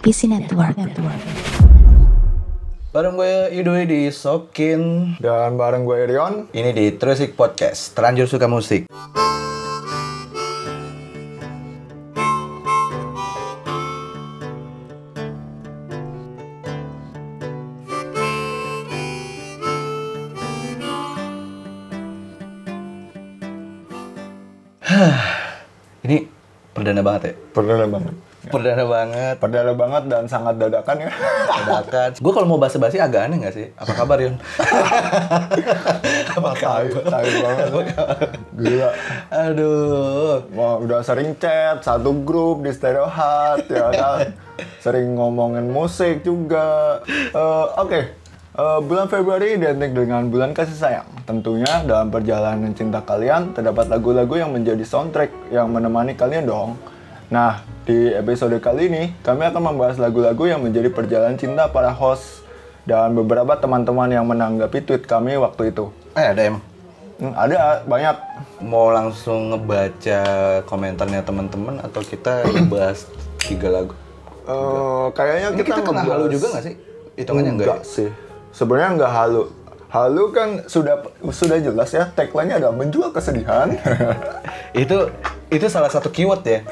PC Network. Bareng gue Idui di Sokin Dan bareng gue Irion. Ini di Trusik Podcast Terlanjur suka musik perdana banget ya Perdana banget. Perdana banget Perdana banget dan sangat dadakan ya. Dadakan Gue kalau mau basa-basi agak aneh gak sih? Apa kabar Yon? Apa tai, tai banget. Gila. Aduh Wah, udah sering chat satu grup di Stereo Hut ya kan. Sering ngomongin musik juga. Eh, Oke. Eh, bulan Februari identik dengan bulan kasih sayang. Tentunya dalam perjalanan cinta kalian terdapat lagu-lagu yang menjadi soundtrack yang menemani kalian dong. Nah, di episode kali ini kami akan membahas lagu-lagu yang menjadi perjalanan cinta para host dan beberapa teman-teman yang menanggapi tweet kami waktu itu. Eh ada emang Hmm, ada banyak mau langsung ngebaca komentarnya teman-teman atau kita ngebahas tiga lagu? Eh, kayaknya Ini kita, kena ngebahas- halu juga nggak sih? Hitungannya enggak. enggak sih. Sebenarnya enggak halu. Halu kan sudah sudah jelas ya tagline-nya adalah menjual kesedihan. Itu itu salah satu keyword ya.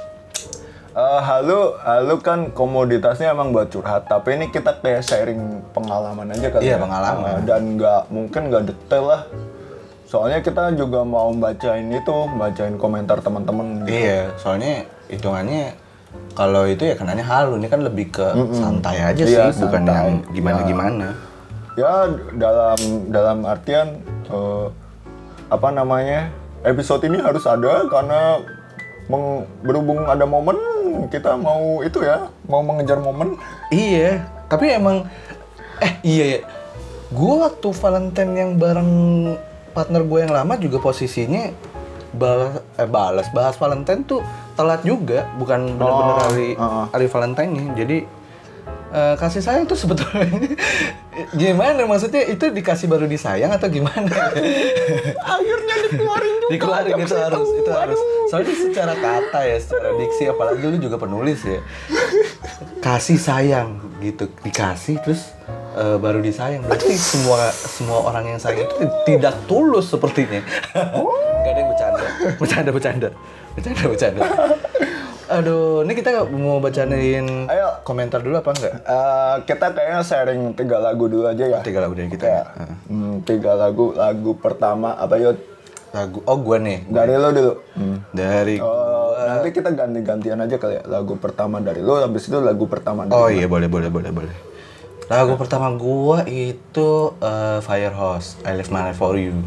Eh, halu halu kan komoditasnya emang buat curhat, tapi ini kita kayak sharing pengalaman aja kali Iya, ya. pengalaman. Eh, dan nggak mungkin nggak detail lah. Soalnya kita juga mau bacain itu, bacain komentar teman-teman. Iya, soalnya hitungannya kalau itu ya kenanya halu. Ini kan lebih ke santai aja Iya, sih, bukan santai. yang gimana-gimana. ya dalam dalam artian eh, apa namanya episode ini harus ada karena meng- berhubung ada momen kita mau itu ya mau mengejar momen Iya, tapi emang eh iya ya. Gue waktu Valentine yang bareng partner gue yang lama juga posisinya balas eh balas bahas Valentine tuh telat juga, bukan benar-benar Oh, hari uh-uh. hari Valentine-nya. Jadi eh, kasih sayang tuh sebetulnya gimana maksudnya itu dikasih baru disayang atau gimana? akhirnya dikeluarin juga Dikeluarin itu harus, itu harus. Aduh. Soalnya secara kata ya, secara diksi apalagi lu juga penulis ya. Kasih sayang gitu, dikasih terus eh, baru disayang. Berarti semua semua orang yang sayang itu tidak tulus sepertinya. Gak ada yang bercanda, bercanda, bercanda, bercanda, bercanda. Aduh, ini kita mau bacain Ayo. komentar dulu apa enggak? Eh, kita kayaknya sharing tiga lagu dulu aja ya Tiga lagu dari kita. Ya. hmm, tiga lagu lagu pertama apa yuk Lagu, oh gue nih. dari lo dulu Hmm. Dari Oh, nanti kita ganti-gantian aja kali ya lagu pertama dari lo habis itu lagu pertama dari Oh iya boleh boleh boleh boleh. Lagu pertama gua itu eh, Firehose, I Left My Life For You.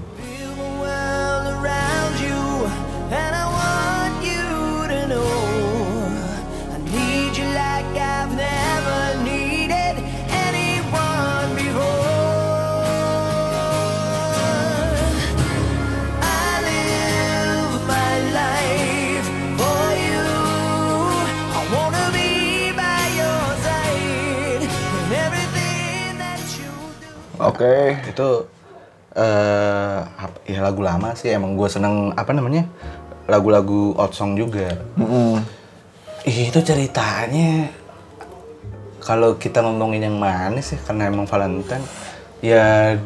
Oke Itu eh apa- ya lagu lama sih emang gua seneng apa namanya? Lagu-lagu old song juga. Ih, itu ceritanya kalau kita ngomongin yang manis sih karena emang Valentine ya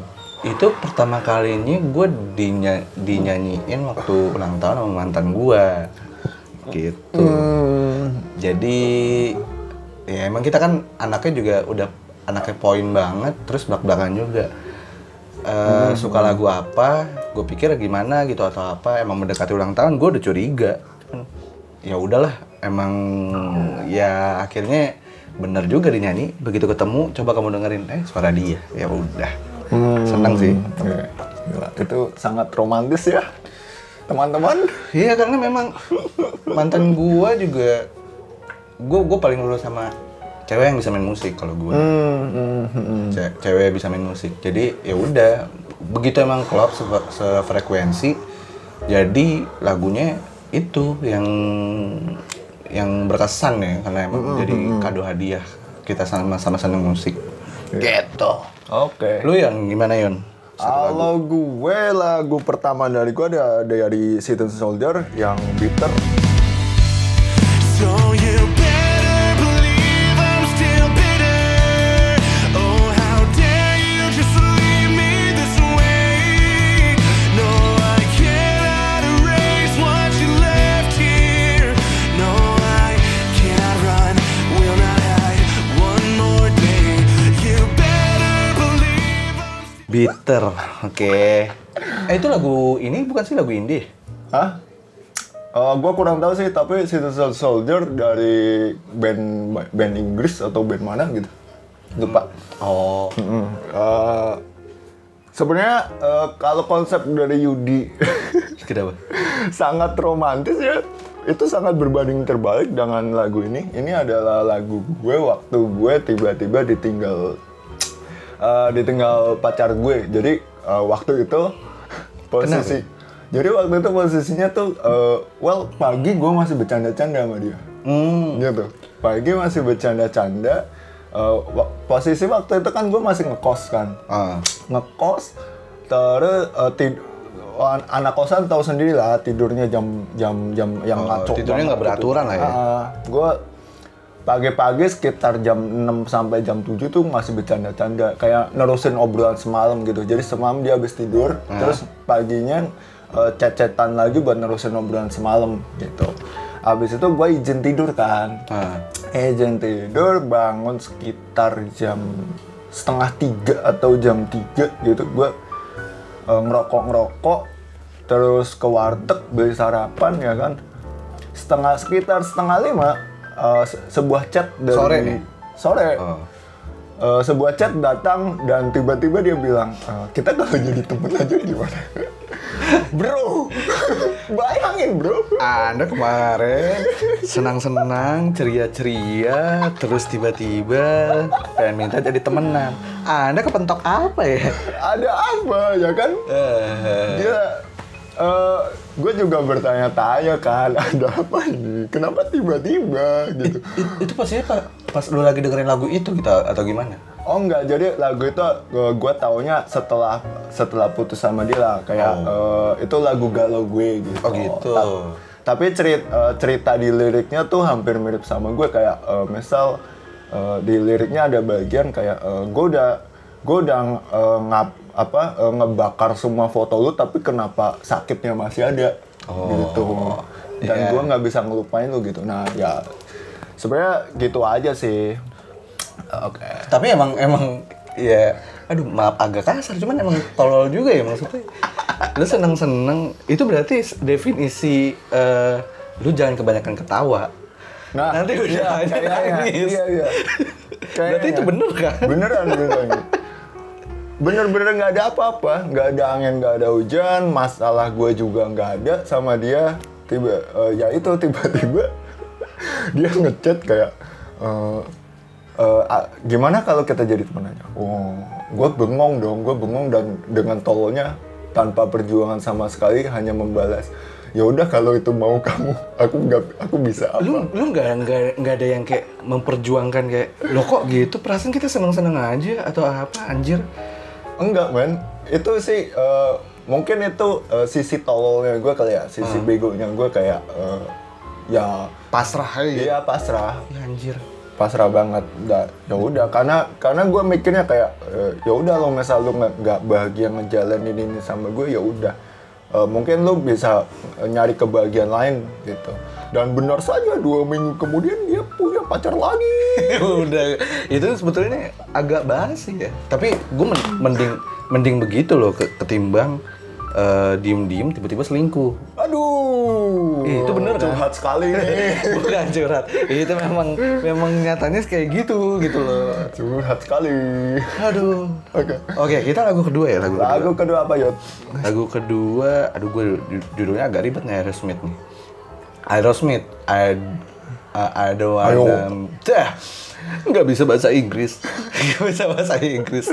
itu pertama kalinya gue dinya, dinyanyiin waktu ulang tahun sama mantan gue gitu jadi ya emang kita kan anaknya juga udah anaknya poin banget terus belak belakan juga. Eh, suka lagu apa gue pikir gimana gitu atau apa emang mendekati ulang tahun gue udah curiga. Ya udahlah emang ya akhirnya bener juga dinyanyi begitu ketemu coba kamu dengerin eh suara dia ya udah. Seneng sih. Oke, gila. Itu sangat romantis ya, teman-teman. iya karena memang mantan gua juga gua gua paling lulus sama cewek yang bisa main musik kalau gua. Hmm, hmm, hmm. Ce- cewek bisa main musik. Jadi ya udah. Begitu emang klub se- sefrekuensi jadi lagunya itu yang yang berkesan ya karena emang jadi kado hadiah kita sama-sama seneng musik. Gitu. Oke. lu yang gimana Yon? Kalau gue lagu pertama dari gue ada dari Citizen Soldier yang Bitter. Bitter. Oke. Eh itu lagu ini bukan sih lagu indie? Hah? Eh, gua kurang tahu sih, tapi Citizen Soldier dari band band Inggris atau band mana gitu. Lupa. Oh. Mm. Eh, Sebenarnya eh, kalau konsep dari Yudi Kenapa? sangat romantis ya, itu sangat berbanding terbalik dengan lagu ini. Ini adalah lagu gue waktu gue tiba-tiba ditinggal eh, ditinggal pacar gue. Jadi eh, waktu itu posisi jadi waktu itu posisinya tuh eh, well pagi gue masih bercanda-canda sama dia. Hmm. Gitu. Pagi masih bercanda-canda. Wa- posisi waktu itu kan gue masih ngekos kan Ah. ngekos terus eh, tid- an- anak kosan tahu sendiri lah tidurnya jam jam jam yang Oh, ngaco tidurnya nggak beraturan lah ya? gue pagi-pagi sekitar jam 6 sampai jam 7 tuh masih bercanda-canda. Kayak nerusin obrolan semalam gitu. Jadi semalam dia habis tidur terus paginya eh, chat-chatan lagi buat nerusin obrolan semalam gitu. Habis itu gue izin tidur kan. Ah. izin tidur bangun sekitar jam setengah tiga atau jam tiga gitu. Gue ngerokok ngerokok terus ke warteg beli sarapan ya kan. Setengah sekitar setengah lima eh, se- sebuah chat dari Sore nih? sore Oh. Eh, sebuah chat datang dan tiba-tiba dia bilang "Eh, kita kalau jadi temen aja gimana bro bayangin bro Anda kemarin senang-senang, ceria-ceria, terus tiba-tiba pengen minta jadi temenan. Anda kepentok apa ya? ada apa ya kan Eh, dia gue juga bertanya-tanya kan ada apa ini kenapa tiba-tiba gitu. it- itu pastinya pas, pas lu lagi dengerin lagu itu gitu atau gimana? oh enggak jadi lagu itu gue taunya setelah setelah putus sama dia lah kayak eh, itu lagu galau gue gitu. Oh, gitu. Ta- tapi cerita cerita di liriknya tuh hampir mirip sama gue kayak eh, misal eh, di liriknya ada bagian kayak eh, gue udah gue udah eh, ngap apa eh, ngebakar semua foto lu tapi kenapa sakitnya masih ada Oh, gitu dan iya. gue nggak bisa ngelupain lu gitu nah ya sebenarnya gitu aja sih oke Tapi emang emang ya aduh maaf agak kasar cuman emang tolol juga ya maksudnya. Lu seneng-seneng itu berarti definisi eh, lu jangan kebanyakan ketawa. Nah, Nanti udah iya, aja kayaknya, nangis. Iya, iya. Berarti itu bener kan? Beneran, beneran. Bener-bener nggak ada apa-apa, nggak ada angin, nggak ada hujan, masalah gue juga nggak ada sama dia. Tiba, eh, ya itu tiba-tiba dia ngechat kayak, eh, eh, ah, gimana kalau kita jadi teman aja? Oh, gue bengong dong, gue bengong dan dengan tololnya tanpa perjuangan sama sekali hanya membalas. Ya udah kalau itu mau kamu, aku nggak, aku bisa apa? Lu lu nggak nggak ada yang kayak memperjuangkan kayak lo kok gitu perasaan kita seneng-seneng aja atau apa anjir? Enggak, men. Itu sih eh, mungkin itu eh, sisi tololnya gue kali ya, sisi begonya gue kayak eh, ya Pasrah aja. dia pasrah, Ya anjir. pasrah banget. Da, ya udah, karena karena gue mikirnya kayak ya udah lo misal lo nggak nggak bahagia ngejalanin ini sama gue ya udah. Eh, mungkin lo bisa nyari kebahagiaan lain gitu. Dan benar saja dua minggu kemudian dia punya pacar lagi. udah itu sebetulnya agak basi ya tapi gue mending mending begitu loh ke- ketimbang eh, diem-diem tiba-tiba selingkuh Aduh, Eh, itu bener kan? curhat sekali nih. bukan curhat itu memang memang nyatanya kayak gitu gitu loh curhat sekali. aduh Oke. oke kita lagu kedua ya lagu kedua Lagu kedua apa, Yot? lagu kedua aduh gue judulnya agak ribet nih Aerosmith nih Aerosmith I I, I don't Ayo. wanna dah nggak bisa bahasa Inggris nggak bisa bahasa Inggris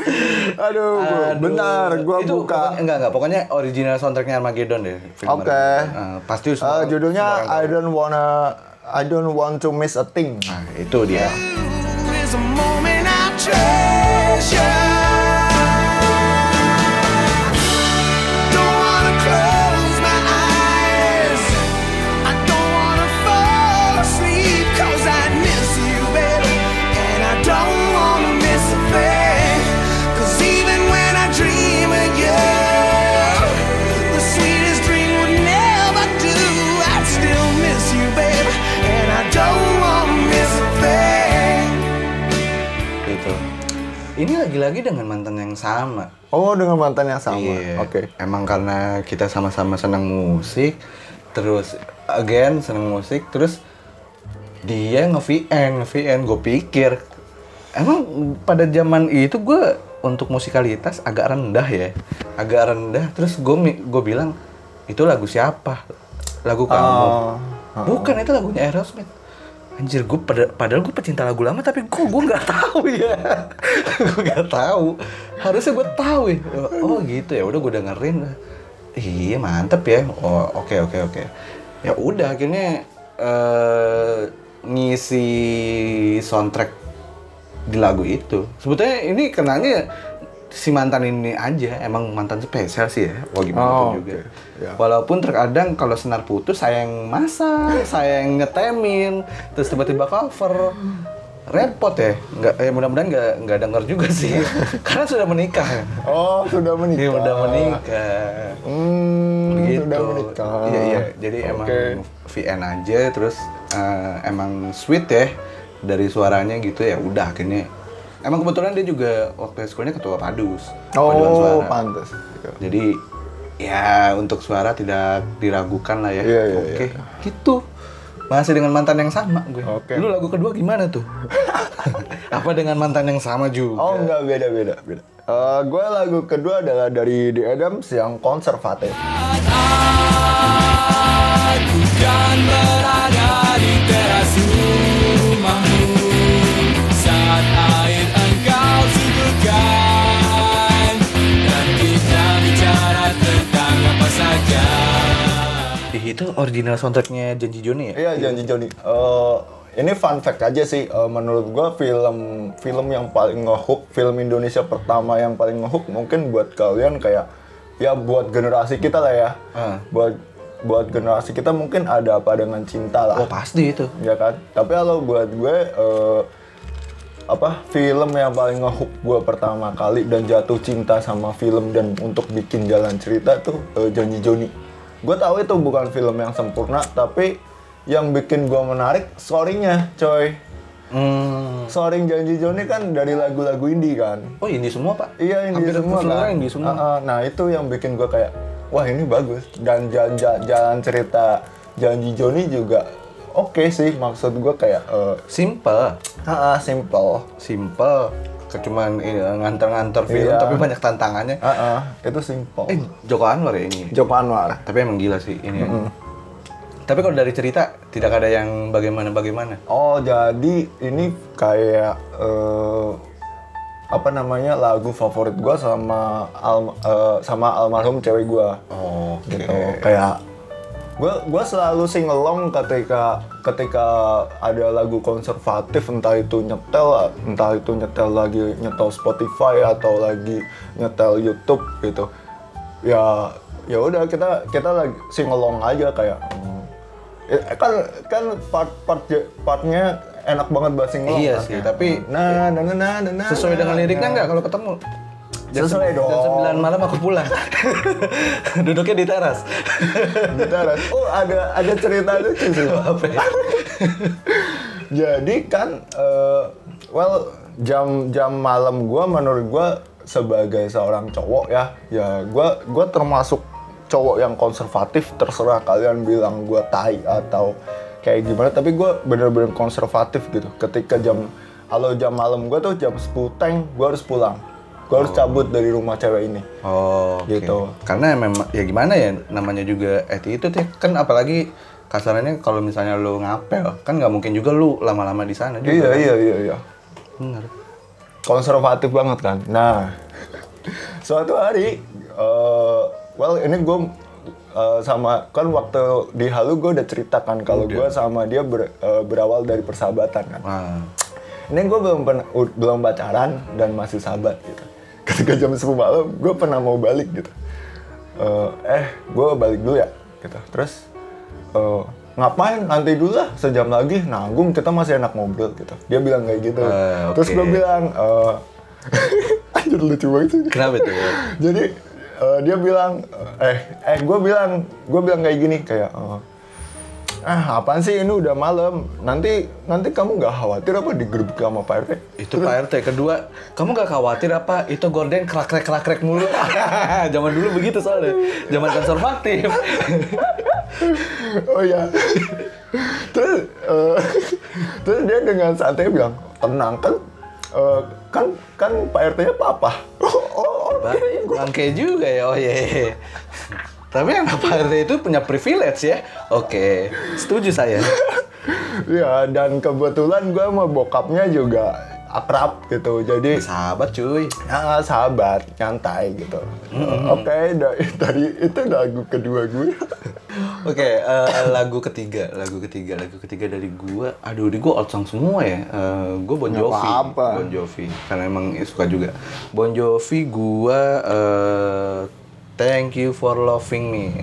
Aduh, bentar, gua Itu buka. pokoknya- enggak enggak pokoknya original soundtracknya Armageddon deh Oke. Armageddon. Nah, pasti Eh, semua judulnya semua I don't wanna I don't want to miss a thing. nah itu dia is a moment I treasure. Ini lagi-lagi dengan mantan yang sama Oh, dengan mantan yang sama. Iya. Oke. Emang karena kita sama-sama senang musik, terus again senang musik, terus dia nge-VN, nge-VN. Gue pikir, emang pada zaman itu gue untuk musikalitas agak rendah ya, agak rendah. Terus gue gue bilang itu lagu siapa? Lagu kamu? Oh. Bukan itu lagunya Aerosmith. Anjir, gue pada, padahal gue pecinta lagu lama tapi gue gue nggak tahu ya, gue nggak tahu. Harusnya gue tahu ya. Oh gitu ya, udah gue dengerin. Iya mantep ya. Oh oke oke oke. Ya udah akhirnya eh ngisi soundtrack di lagu itu. Sebetulnya ini kenanya si mantan ini aja, emang mantan spesial sih ya. Wah gimana Oh, juga. oke. Ya. Walaupun terkadang kalau senar putus saya yang masak, saya yang ngetemin, terus tiba-tiba cover. Repot ya, nggak, ya mudah-mudahan nggak nggak denger juga sih, karena sudah menikah. Oh, sudah menikah. Iya udah menikah. Hmm, Begitu. sudah menikah. Iya iya, jadi emang Oke. VN aja, terus eh, emang sweet ya dari suaranya gitu ya. Udah akhirnya, emang kebetulan dia juga waktu sekolahnya ketua padus, paduan Oh, suara. pantas. Jadi ya untuk suara tidak diragukan lah ya. Iya, iya, Oke, gitu. Masih dengan mantan yang sama gue. Oke. Lu lagu kedua gimana tuh? Apa dengan mantan yang sama juga? Oh, enggak beda beda beda. Eh, gue lagu kedua adalah dari The Adams yang konservatif. Aku itu original soundtracknya Janji Joni ya? Iya janji Joni. Eh, ini fun fact aja sih. Eh, menurut gue film film yang paling ngehook, film Indonesia pertama yang paling ngehook mungkin buat kalian kayak ya buat generasi kita lah ya. Ah. Buat buat generasi kita mungkin ada apa dengan cinta lah. Oh pasti itu. ya kan tapi kalau buat gue eh, apa film yang paling ngehook gue pertama kali dan jatuh cinta sama film dan untuk bikin jalan cerita tuh eh, janji Joni gue tahu itu bukan film yang sempurna tapi yang bikin gue menarik story-nya coy Hmm. story janji Joni kan dari lagu-lagu indie kan Oh ini semua pak? Iya ini Hampir semua kan. indie semua. Ah, ah. nah itu yang bikin gue kayak wah ini bagus dan jalan jalan, jalan cerita janji Joni juga oke sih maksud gue kayak eh, Simple, ah, ah, simple. simple. Cuman nganter-nganter film Iya. tapi banyak tantangannya. Ah, ah, itu simple. Eh Joko Anwar ya ini. Joko Anwar. Tapi emang gila sih ini. ya. Tapi kalau dari cerita tidak ada yang bagaimana-bagaimana. Oh jadi ini kayak eh, apa namanya lagu favorit gue sama al, eh, sama almarhum cewek gue. Oh, gitu kayak gue gue selalu sing along ketika ketika ada lagu konservatif entah itu nyetel entah itu nyetel lagi nyetel Spotify atau lagi nyetel YouTube gitu. Ya ya udah kita kita lagi sing along aja kayak hmm, eh, kan kan part part partnya enak banget sing along Iya kan. sih, tapi nah nah nah nah nah sesuai dengan liriknya nggak kalau ketemu? Jam Sesuai se- dong. Jam 9 malam aku pulang. Duduknya di teras. Bentar, oh ada ada cerita lucu sih. Apa ya? Jadi kan, eh, well jam jam malam gua menurut gua sebagai seorang cowok ya, ya gua gua termasuk cowok yang konservatif. Terserah kalian bilang gua tai atau kayak gimana, tapi gua bener-bener konservatif gitu. Ketika jam kalau jam malam gua tuh jam 10 teng, gua harus pulang. Gua harus cabut dari rumah cewek ini. Oh, oke. Gitu. Karena memang ya gimana ya namanya juga attitude ya kan apalagi kasarannya kalau misalnya lu ngapel kan nggak mungkin juga lu lama-lama di sana juga. Iya kan? iya iya iya. Bener. konservatif banget kan. Nah, suatu hari, eh, well ini gue sama kan waktu di Halu gue udah ceritakan kalau gue sama dia ber- eh, berawal dari persahabatan kan. Wah. Ini gue belum pernah belum pacaran dan masih sahabat gitu. Ketika jam 10 malam, gue pernah mau balik gitu. Eh, eh, gue balik dulu ya, gitu. Terus eh, ngapain? Nanti dulu lah, sejam lagi nanggung. Kita masih enak ngobrol gitu. Dia bilang kayak gitu. Eh, Terus oke. gue bilang, eh, anjir lucu banget sih. Kenapa tuh? Jadi eh, dia bilang, eh, eh gue bilang, gue bilang kayak gini kayak, eh, ah apaan sih ini udah malam nanti nanti kamu nggak khawatir apa digerebek sama Pak RT Itu Pak RT. Kedua, kamu gak khawatir apa itu gorden krak-krek krak-krek mulu? Zaman dulu begitu soalnya. Zaman konservatif. oh ya terus eh, terus dia dengan santai bilang tenang kan eh, kan kan Pak RT nya papa oh, oh, oh Ba- Bangke juga ya, oh iya. Tapi anak Pak RT itu punya privilege ya. Oke, setuju saya. ya dan kebetulan gue sama bokapnya juga akrab gitu jadi Sahabat cuy. ya sahabat nyantai gitu oke dari, dari itu lagu kedua gue Oke, eh, lagu ketiga, lagu ketiga, lagu ketiga dari gua. Aduh, di gua old song semua ya. Eh, gua Bon Jovi. apa-apa. Bon Jovi, karena emang suka juga. Bon Jovi gua eh, Thank you for loving me.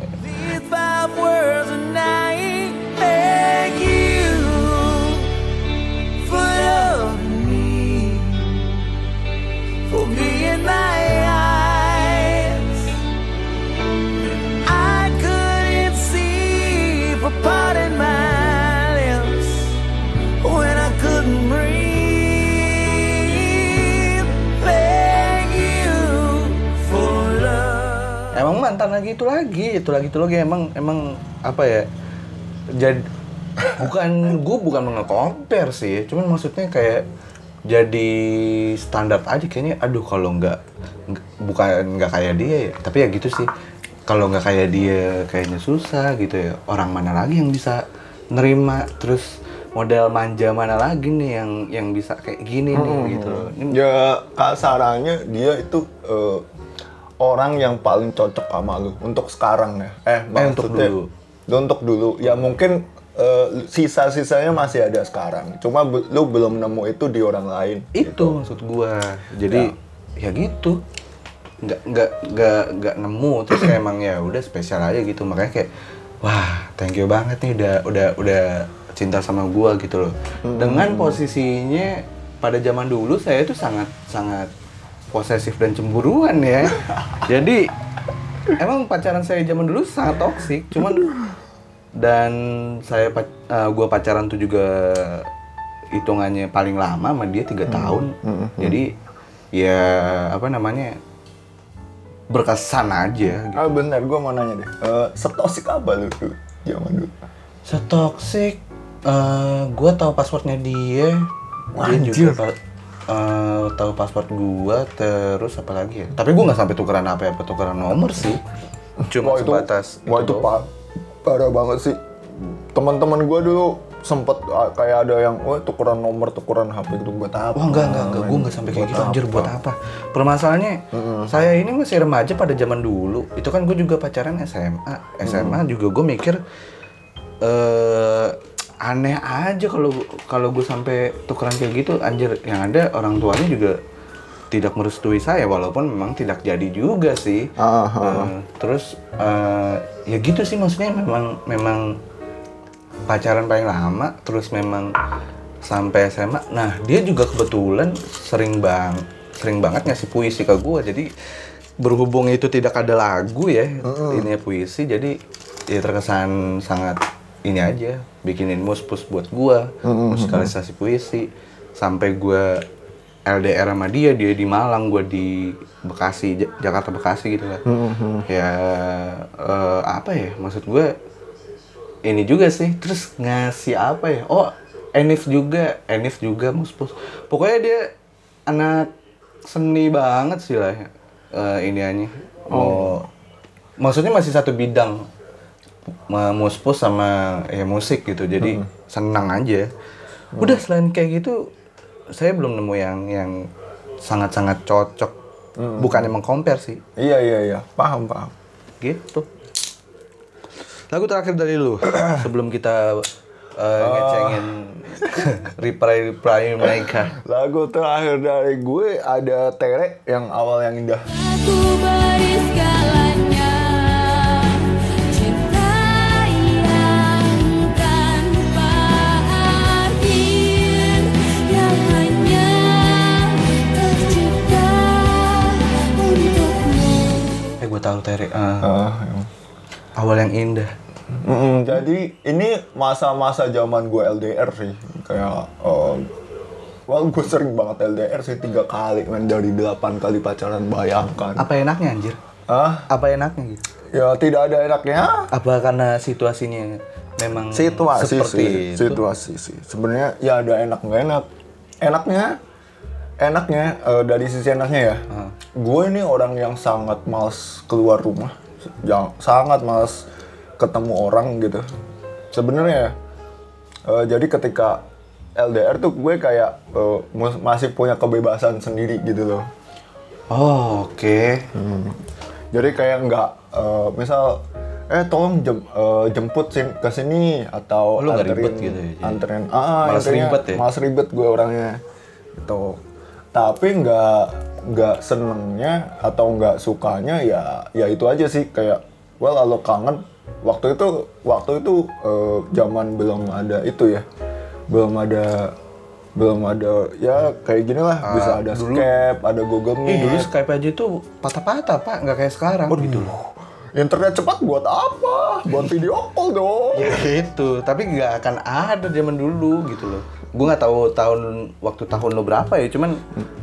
Mantan lagi itu lagi, itu lagi itu lagi. Emang emang apa ya? Jadi bukan gua bukan mengekompar sih, cuman maksudnya kayak jadi standar aja kayaknya aduh kalau nggak bukan nggak kayak dia ya. Tapi ya gitu sih. Kalau nggak kayak dia kayaknya susah gitu ya. Orang mana lagi yang bisa nerima? Terus model manja mana lagi nih yang yang bisa kayak gini nih gitu ya kasarannya dia itu eh, orang yang paling cocok sama lu untuk sekarang ya. Eh, untuk maksudnya- dulu. untuk dulu. Ya mungkin eh, sisa-sisanya masih ada sekarang. Cuma be- lu belum nemu itu di orang lain itu maksud gua. Jadi ya, gitu. Nggak nggak nggak nggak nemu. Terus kayak emang ya udah spesial aja gitu. Makanya kayak wah thank you banget nih udah udah udah cinta sama gua gitu loh. Dengan posisinya pada zaman dulu saya tuh sangat sangat posesif dan cemburuan ya. Jadi emang pacaran saya zaman dulu sangat toksik cuman dan saya eh, gua pacaran tuh juga hitungannya paling lama sama dia tiga tahun. Jadi ya apa namanya berkesan aja gitu. ah bener gue mau nanya deh. Eh, setosik apa lu tuh zaman dulu? Setoksik eh gua tahu passwordnya dia. Dia Anjir. juga eh, tahu password gua terus apa lagi ya tapi gua nggak sampai tukeran apa apa tukeran nomor sih cuma Wah itu, sebatas wah itu doang. pa- parah banget sih. Teman-teman gue dulu sempet ah, kayak ada yang, wah tukeran nomor, tukeran HP gitu buat apa? Wah enggak enggak enggak, gue enggak sampai kayak gitu anjir buat apa? Permasalahannya saya ini masih remaja pada zaman dulu. Itu kan gue juga pacaran SMA. SMA juga gue mikir eh aneh aja kalau kalau gue sampai tukeran kayak gitu anjir yang ada orang tuanya juga tidak merestui saya walaupun memang tidak jadi juga sih. Eh, terus eh, ya gitu sih maksudnya memang memang pacaran paling lama terus memang sampai SMA. Nah, dia juga kebetulan sering bang sering banget ngasih puisi ke gua. Jadi berhubung itu tidak ada lagu ya, ini puisi jadi ya terkesan sangat ini aja bikinin muspus buat gua, musikalisasi puisi. Sampai gua LDR sama dia, dia di Malang, gua di Bekasi, Ja- Jakarta Bekasi gitu lah. Ya eh, apa ya? Maksud gue ini juga sih terus ngasih apa ya? Oh Enif juga Enif juga muspus pokoknya dia anak seni banget sih lah eh iniannya oh. maksudnya masih satu bidang Ma- muspus sama ya musik gitu. Jadi senang aja. Udah selain kayak gitu saya belum nemu yang yang sangat-sangat cocok. Bukan emang compare sih. Iya, iya, iya. Paham, paham. gitu. Lagu terakhir dari lu. Sebelum kita uh, ngecengin reply reply mereka. Lagu terakhir dari gue ada Tere yang awal yang indah. Aku beri tahu Tere uh, Ah, yang- awal yang indah. Mm-mm, jadi ini masa-masa zaman gue LDR sih. Kayak eh, well gue sering banget LDR sih tiga kali men. Dari delapan kali pacaran bayangkan. Apa enaknya anjir? ah Apa enaknya gitu? ya tidak ada enaknya. Apa karena situasinya memang situasi seperti sih itu? situasi sih. Sebenarnya ya ada enak nggak enak. Enaknya enaknya eh, dari sisi enaknya ya gue ini orang yang sangat males keluar rumah. Yang sangat males ketemu orang gitu. Sebenarnya eh, jadi ketika LDR tuh gue kayak mus- masih punya kebebasan sendiri gitu loh. Oh, oke. Jadi kayak nggak, eh, misal, eh tolong jem- eh, jemput sin ke sini atau Oh, lu anterin, ribet gitu ya, anterin, ah, Malas intinya ribet ya? malas ribet gue orangnya, gitu. Tapi nggak nggak senengnya atau nggak sukanya ya ya itu aja sih kayak, well kalau kangen waktu itu waktu itu eh, zaman belum ada itu ya, belum ada belum ada ya kayak gini lah bisa ada dulu- Skype, ada Google Meet. Ih, dulu Skype aja tuh patah-patah, Pak. Nggak kayak sekarang gitu loh. Internet cepat buat apa? Buat video call dong. Ya gitu, tapi nggak akan ada zaman dulu gitu loh. Gue nggak tahu tahun waktu tahun lo berapa ya, cuman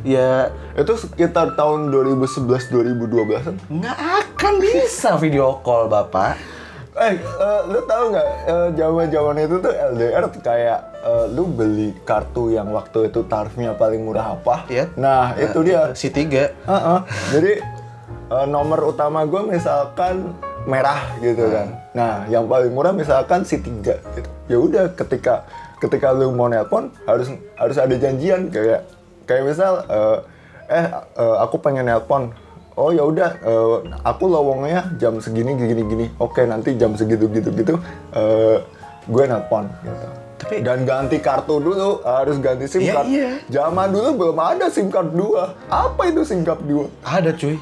ya Itu sekitar tahun 2011 2012 an. nggak akan bisa video call bapak. Eh, eh, lu tahu nggak eh, zaman-zaman itu tuh LDR tuh kayak eh, lu beli kartu yang waktu itu tarifnya paling murah apa? Iya. Nah, itu dia. Si tiga. Heeh. Jadi eh, nomor utama gue misalkan merah gitu kan. Nah, yang paling murah misalkan si tiga. Gitu. Ya udah, ketika ketika lu mau nelpon harus harus ada janjian kayak kayak misal eh, eh eh, aku pengen nelpon. Oh ya udah, eh, aku lowongnya jam segini gini gini. Oke nanti jam segitu gitu gitu. eh, gue nelpon gitu. Tapi- dan ganti kartu dulu harus ganti SIM Iya, card. iya. Zaman dulu belum ada SIM card 2. Apa itu SIM card 2? Ada cuy.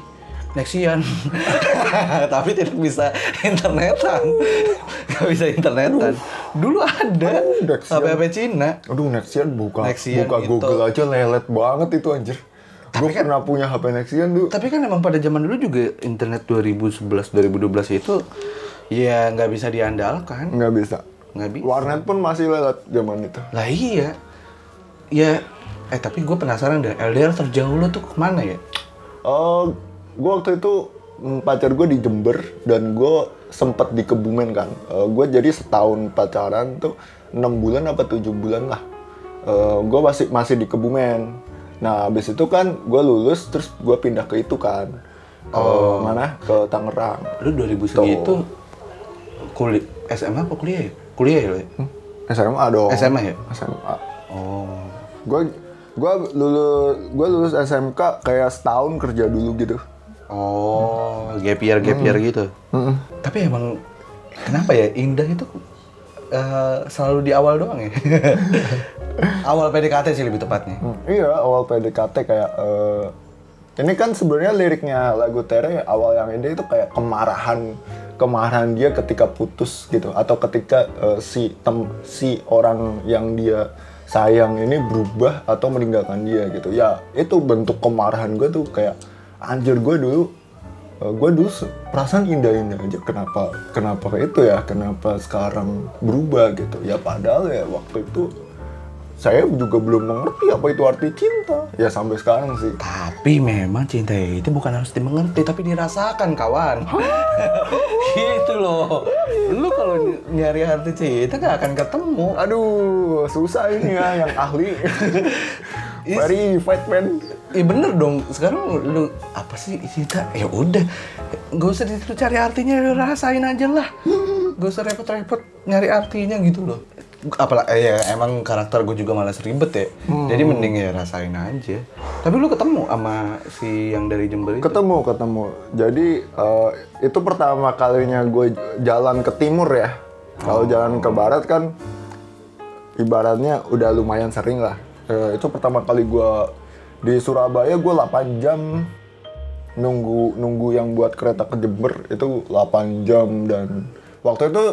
Nexian. tapi tidak bisa internetan. Gak bisa internetan. Dulu ada. HP-HP Cina. Aduh, Nexian buka Nexian buka itu. Google aja lelet banget itu anjir. Gue kan- pernah punya HP Nexian dulu. Tapi kan emang pada zaman dulu juga internet 2011 2012 itu ya nggak bisa diandalkan. Nggak bisa. Nggak bisa. Warnet pun masih lelet zaman itu. Lah iya. Ya eh tapi gue penasaran deh LDR terjauh lo tuh ke mana ya? Oh, gue waktu itu mm, pacar gue di Jember dan gue sempet di Kebumen kan. gue jadi setahun pacaran tuh enam bulan apa tujuh bulan lah. gue masih masih di Kebumen. Nah, habis itu kan gue lulus terus gue pindah ke itu kan. Ke mana? Ke Tangerang. Lu 2000 segitu kuliah SMA apa kuliah ya? Kuliah ya ya? SMA dong. SMA ya? SMA. Oh. Gue gue lulus gue lulus SMK kayak setahun kerja dulu gitu. Oh, gap year gap year gitu. Tapi emang kenapa ya indah itu eh, selalu di awal doang ya? awal PDKT sih lebih tepatnya. Hmm, iya awal PDKT kayak eh, ini kan sebenarnya liriknya lagu Tere awal yang ini itu kayak kemarahan kemarahan dia ketika putus gitu atau ketika eh, si tem si orang yang dia sayang ini berubah atau meninggalkan dia gitu ya itu bentuk kemarahan gue tuh kayak anjir gue dulu eh, gue dulu perasaan indah-indah aja kenapa kenapa kayak itu ya kenapa sekarang berubah gitu ya padahal ya waktu itu saya juga belum mengerti apa itu arti cinta ya sampai sekarang sih Tapi memang cinta itu bukan harus dimengerti, tapi dirasakan, kawan. gitu loh. Lu kalau ny- nyari arti cinta gak akan ketemu. aduh susah ini ya yang ahli very fight man Iya bener dong. Sekarang lu apa sih cinta? Ya udah, gak usah di- lu cari artinya, lu rasain aja lah. Gak usah repot-repot nyari artinya gitu loh. Apalagi eh, ya emang karakter gue juga malas ribet ya. Jadi mending ya rasain aja. Tapi lu ketemu sama si yang dari Jember itu? ketemu ketemu jadi eh, itu pertama kalinya gue jalan ke timur ya kalau jalan ke barat kan ibaratnya udah lumayan sering lah Eh, itu pertama kali gue di Surabaya gue 8 jam nunggu nunggu yang buat kereta ke Jember itu 8 jam dan waktu itu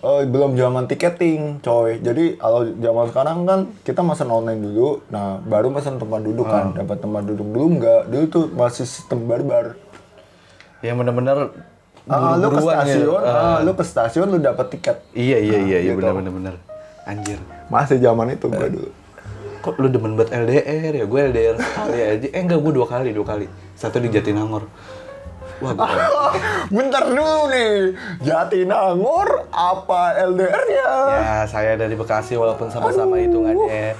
eh, belum zaman tiketing coy jadi kalau zaman sekarang kan kita mesen online dulu nah baru mesen tempat duduk kan dapat tempat duduk dulu enggak dulu tuh masih sistem barbar yang bener-bener Ah, lu ke gitu. stasiun, Ah. ah, lu ke stasiun lu dapet tiket. Iya iya iya iya gitu. benar benar benar. Anjir. Masih zaman itu gua dulu. Kok lu demen banget LDR ya? Gue LDR sekali aja. Eh enggak, gue dua kali, dua kali. Satu di Jatinangor. Wah, gue Bentar dulu nih, Jatinangor apa LDR-nya? Ya, saya dari Bekasi walaupun sama-sama hitungannya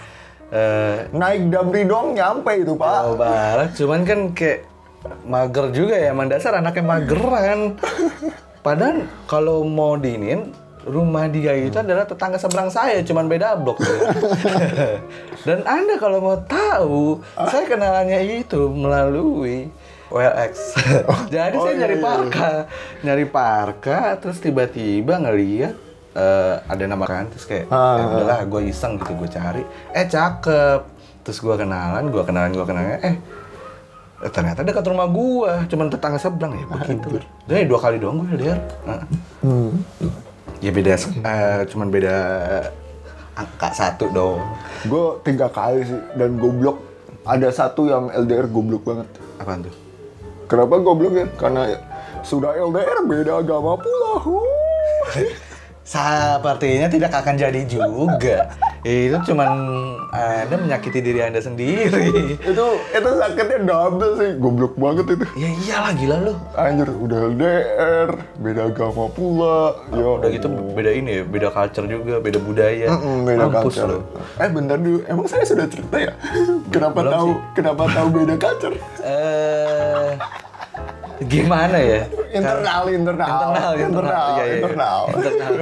eh Naik Damri dong nyampe itu pak. Jawa Barat, cuman kan kayak mager juga ya, emang dasar anaknya mageran. Padahal kalau mau diinin, rumah dia itu adalah tetangga seberang saya, cuman beda blok. Dan Anda kalau mau tahu, saya kenalannya itu melalui OLX. Jadi Oh, saya iya, nyari iya, iya. parka, nyari parka, terus tiba-tiba ngeliat eh, ada nama kan, terus kayak, Ah, "Ya udahlah, gue iseng gitu, gue cari, eh cakep. Terus gue kenalan, gue kenalan, gue kenalan, eh Eh, ternyata dekat rumah gua, cuman tetangga seberang ya begitu. Jadi dua kali doang gue. Heeh. Hmm. Ya beda, eh, cuman beda angka satu dong. Gue tiga kali sih dan goblok. Ada satu yang LDR goblok banget. Apaan tuh? Kenapa goblok ya? Karena sudah LDR beda agama pula. Sepertinya tidak akan jadi juga. Itu cuman Anda menyakiti diri Anda sendiri. itu itu sakitnya double sih, goblok banget itu. Ya iyalah gila lu. Anjir, udah LDR, beda agama pula. Ya Udah gitu beda ini ya, beda culture juga, beda budaya. Mm-mm, beda Mampus culture. lu. Eh bentar dulu, emang saya sudah cerita ya? kenapa belum tahu sih. kenapa tahu beda culture? Eh gimana ya? Internal, internal, internal, internal, Iya, iya. internal. Internal.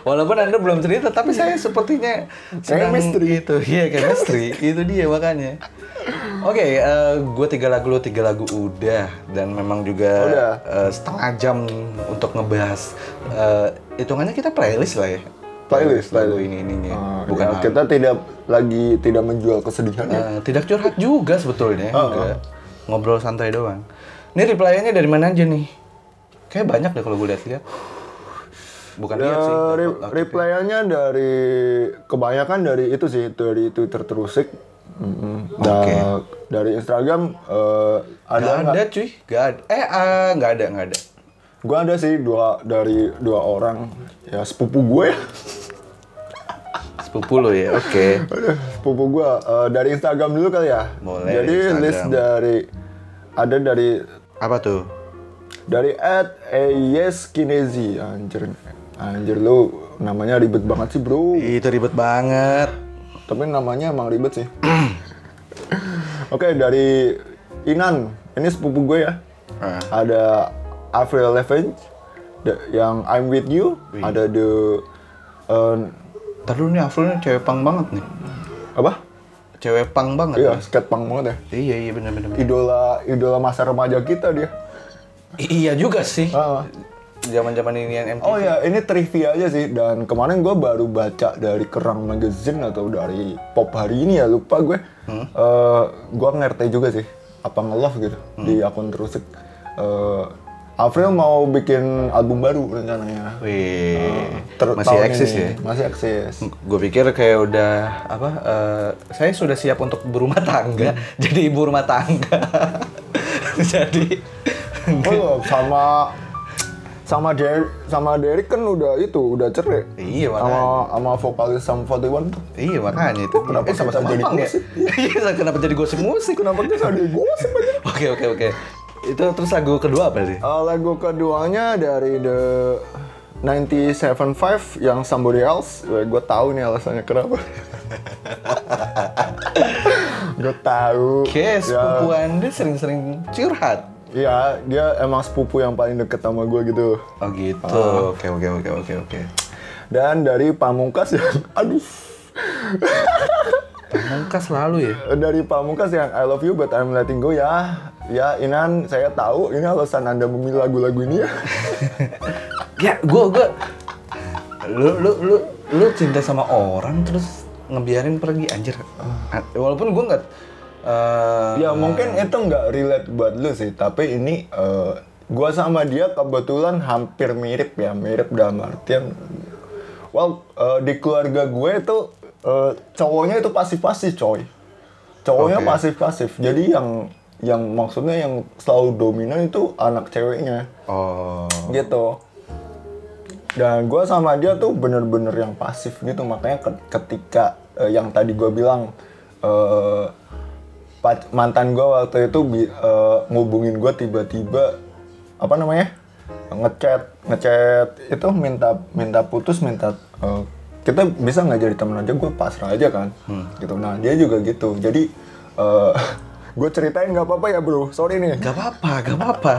Walaupun anda belum cerita, tapi saya sepertinya sedang Chemistry. itu, iya chemistry, itu dia makanya. Oke, gue tiga lagu lo tiga lagu udah dan memang juga Udah. eh, setengah jam untuk ngebahas. eh, hitungannya kita playlist lah ya. Playlist, lagu playlist. ini ininya, Ah, bukan ya, kita tidak lagi tidak menjual kesedihan ya. Eh, tidak curhat juga sebetulnya, Oh, enggak. Ngobrol santai doang. Ini reply-nya dari mana aja nih? Kayak banyak deh kalau gue lihat-lihat. Bukan lihat sih. Ya, re- reply-nya dari kebanyakan dari itu sih dari Twitter terusik. Mm-mm. Dan Oke. dari Instagram eh, ada Nggak nggak? ada cuy, nggak ada. Eh, nggak ada, nggak ada. Gua ada sih dua dari dua orang ya sepupu gue ya. Sepupu lo ya, oke. Aduh, sepupu gue Eh, dari Instagram dulu kali ya. Boleh, Jadi Instagram. list dari ada dari Apa tuh? dari at Yes Kinesi anjir anjir lu namanya ribet banget sih bro Itu ribet banget. tapi namanya emang ribet sih oke dari Inan ini sepupu gue ya Ah. ada Avril Lavigne yang I'm with you Wih. ada the eh, Ntar dulu nih, Afro nih cewek pang banget nih. apa Cewek pang banget. iya skate punk banget ya Iya, iya bener-bener. idola idola masa remaja kita dia Iya juga sih. Ah. Zaman-zaman ini yang MTV. Oh ya, ini trivia aja sih. Dan kemarin gue baru baca dari Kerang Magazine atau dari Pop hari ini ya lupa gue. Hmm. Eh, gue ngerti juga sih apa nge-love gitu Hmm. di akun terusik. Eh, Avril mau bikin album baru rencananya. Wih, Ter- masih eksis ini. ya? Masih eksis. Gue pikir kayak udah apa? eh, saya sudah siap untuk berumah tangga, jadi ibu rumah tangga. jadi Oh, sama sama Derek sama Derek kan udah itu udah cerai. Iya, sama makanya. sama vokalis Sam 41 tuh. iya makanya itu. kenapa eh, sama-sama kita jadi pang ya? gosip? Iya, kenapa jadi gosip musik? Kenapa kita ada gosip aja? Oke oke oke. Itu terus lagu kedua apa sih? Uh, lagu keduanya dari The 97.5 yang Somebody Else. Gue tahu nih alasannya kenapa. gue tahu. Oke, sepupu Ya, anda sering-sering curhat. Iya, dia emang sepupu yang paling deket sama gue gitu. Oh gitu. Ah. Oke oke oke oke oke. Dan dari Pamungkas yang, aduh, Pamungkas selalu ya. dari Pamungkas yang I love you but I'm letting go ya. Ya, Inan, saya tahu ini alasan anda memilih lagu-lagu ini ya. Ya, gua gua lu lu lu lu cinta sama orang terus ngebiarin pergi anjir. Ah. Walaupun gua nggak eh, Ya mungkin itu nggak relate buat lu sih, tapi ini eh, gua sama dia kebetulan hampir mirip ya, mirip dalam artian, well eh, di keluarga gue itu eh, cowoknya itu pasif-pasif coy, cowoknya pasif-pasif, jadi yang yang maksudnya yang selalu dominan itu anak ceweknya. Oh. gitu. Dan gue sama dia tuh bener-bener yang pasif gitu. Makanya ke- ketika eh, yang tadi gue bilang eh, pac- mantan gue waktu itu eh, ngubungin gue tiba-tiba apa namanya ngechat ngechat itu minta minta putus minta eh, kita bisa nggak jadi temen aja? Gue pasrah aja kan? Gitu. Nah dia juga gitu. Jadi eh, gue ceritain nggak apa-apa ya bro sorry nih Gak apa-apa, gak apa-apa.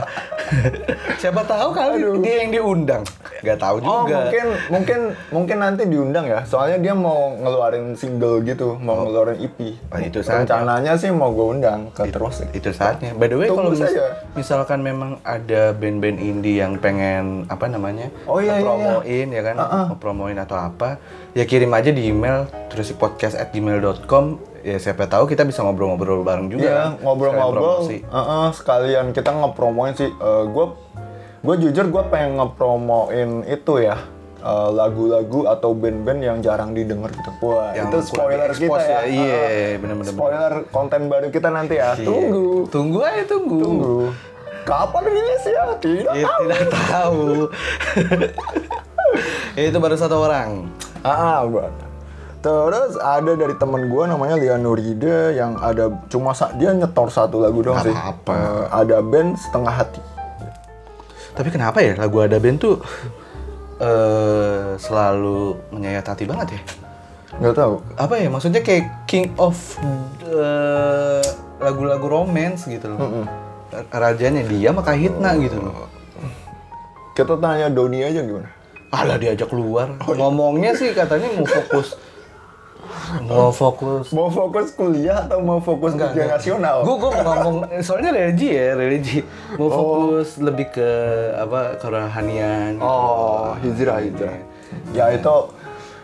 Siapa tahu kali dia yang diundang. Gak tahu Oh juga. mungkin mungkin mungkin nanti diundang ya. Soalnya dia mau ngeluarin single gitu, mau ngeluarin EP. Oh, itu saatnya. Rencananya sih mau gue undang ke terus. Itu saatnya. By the way, kalau mis- misalkan memang ada band-band indie yang pengen apa namanya, Oh, iya, iya, promoin ya kan, mau promoin atau apa, ya kirim aja di email terus podcast at gmail.com. Ya siapa tahu kita bisa ngobrol-ngobrol bareng juga. Iya kan. ngobrol-ngobrol. Promosi. Uh-uh, sekalian kita ngepromoin sih. gue gue jujur gue pengen ngepromoin itu ya. uh, lagu-lagu atau band-band yang jarang didengar gitu. Wah, Yang itu spoiler kita ya. ya. Iya, Uh-uh. bener-bener. Spoiler konten baru kita nanti ya. Iya. Tunggu. Tunggu aja tunggu. Tunggu. Kapan rilis ya? Tidak Ya, tahu. tidak tahu. itu baru satu orang. Ah, gua. Terus ada dari temen gue namanya Lia Nuride yang ada cuma sa- dia nyetor satu lagu doang sih. apa-apa. Eh, ada band setengah hati. Tapi kenapa ya lagu ada band tuh eh selalu menyayat hati banget ya? Nggak tahu. Apa ya maksudnya kayak king of eh, lagu-lagu romance gitu loh. Rajanya dia maka hitna gitu loh. Kita tanya Doni aja gimana? Alah diajak keluar. Ngomongnya sih katanya mau fokus mau fokus Mau fokus kuliah atau mau fokus ujian nasional? Gue gue ngomong soalnya religi ya religi mau fokus lebih ke apa kerohanian. gitu. Oh, hijrah hijrah. Ya itu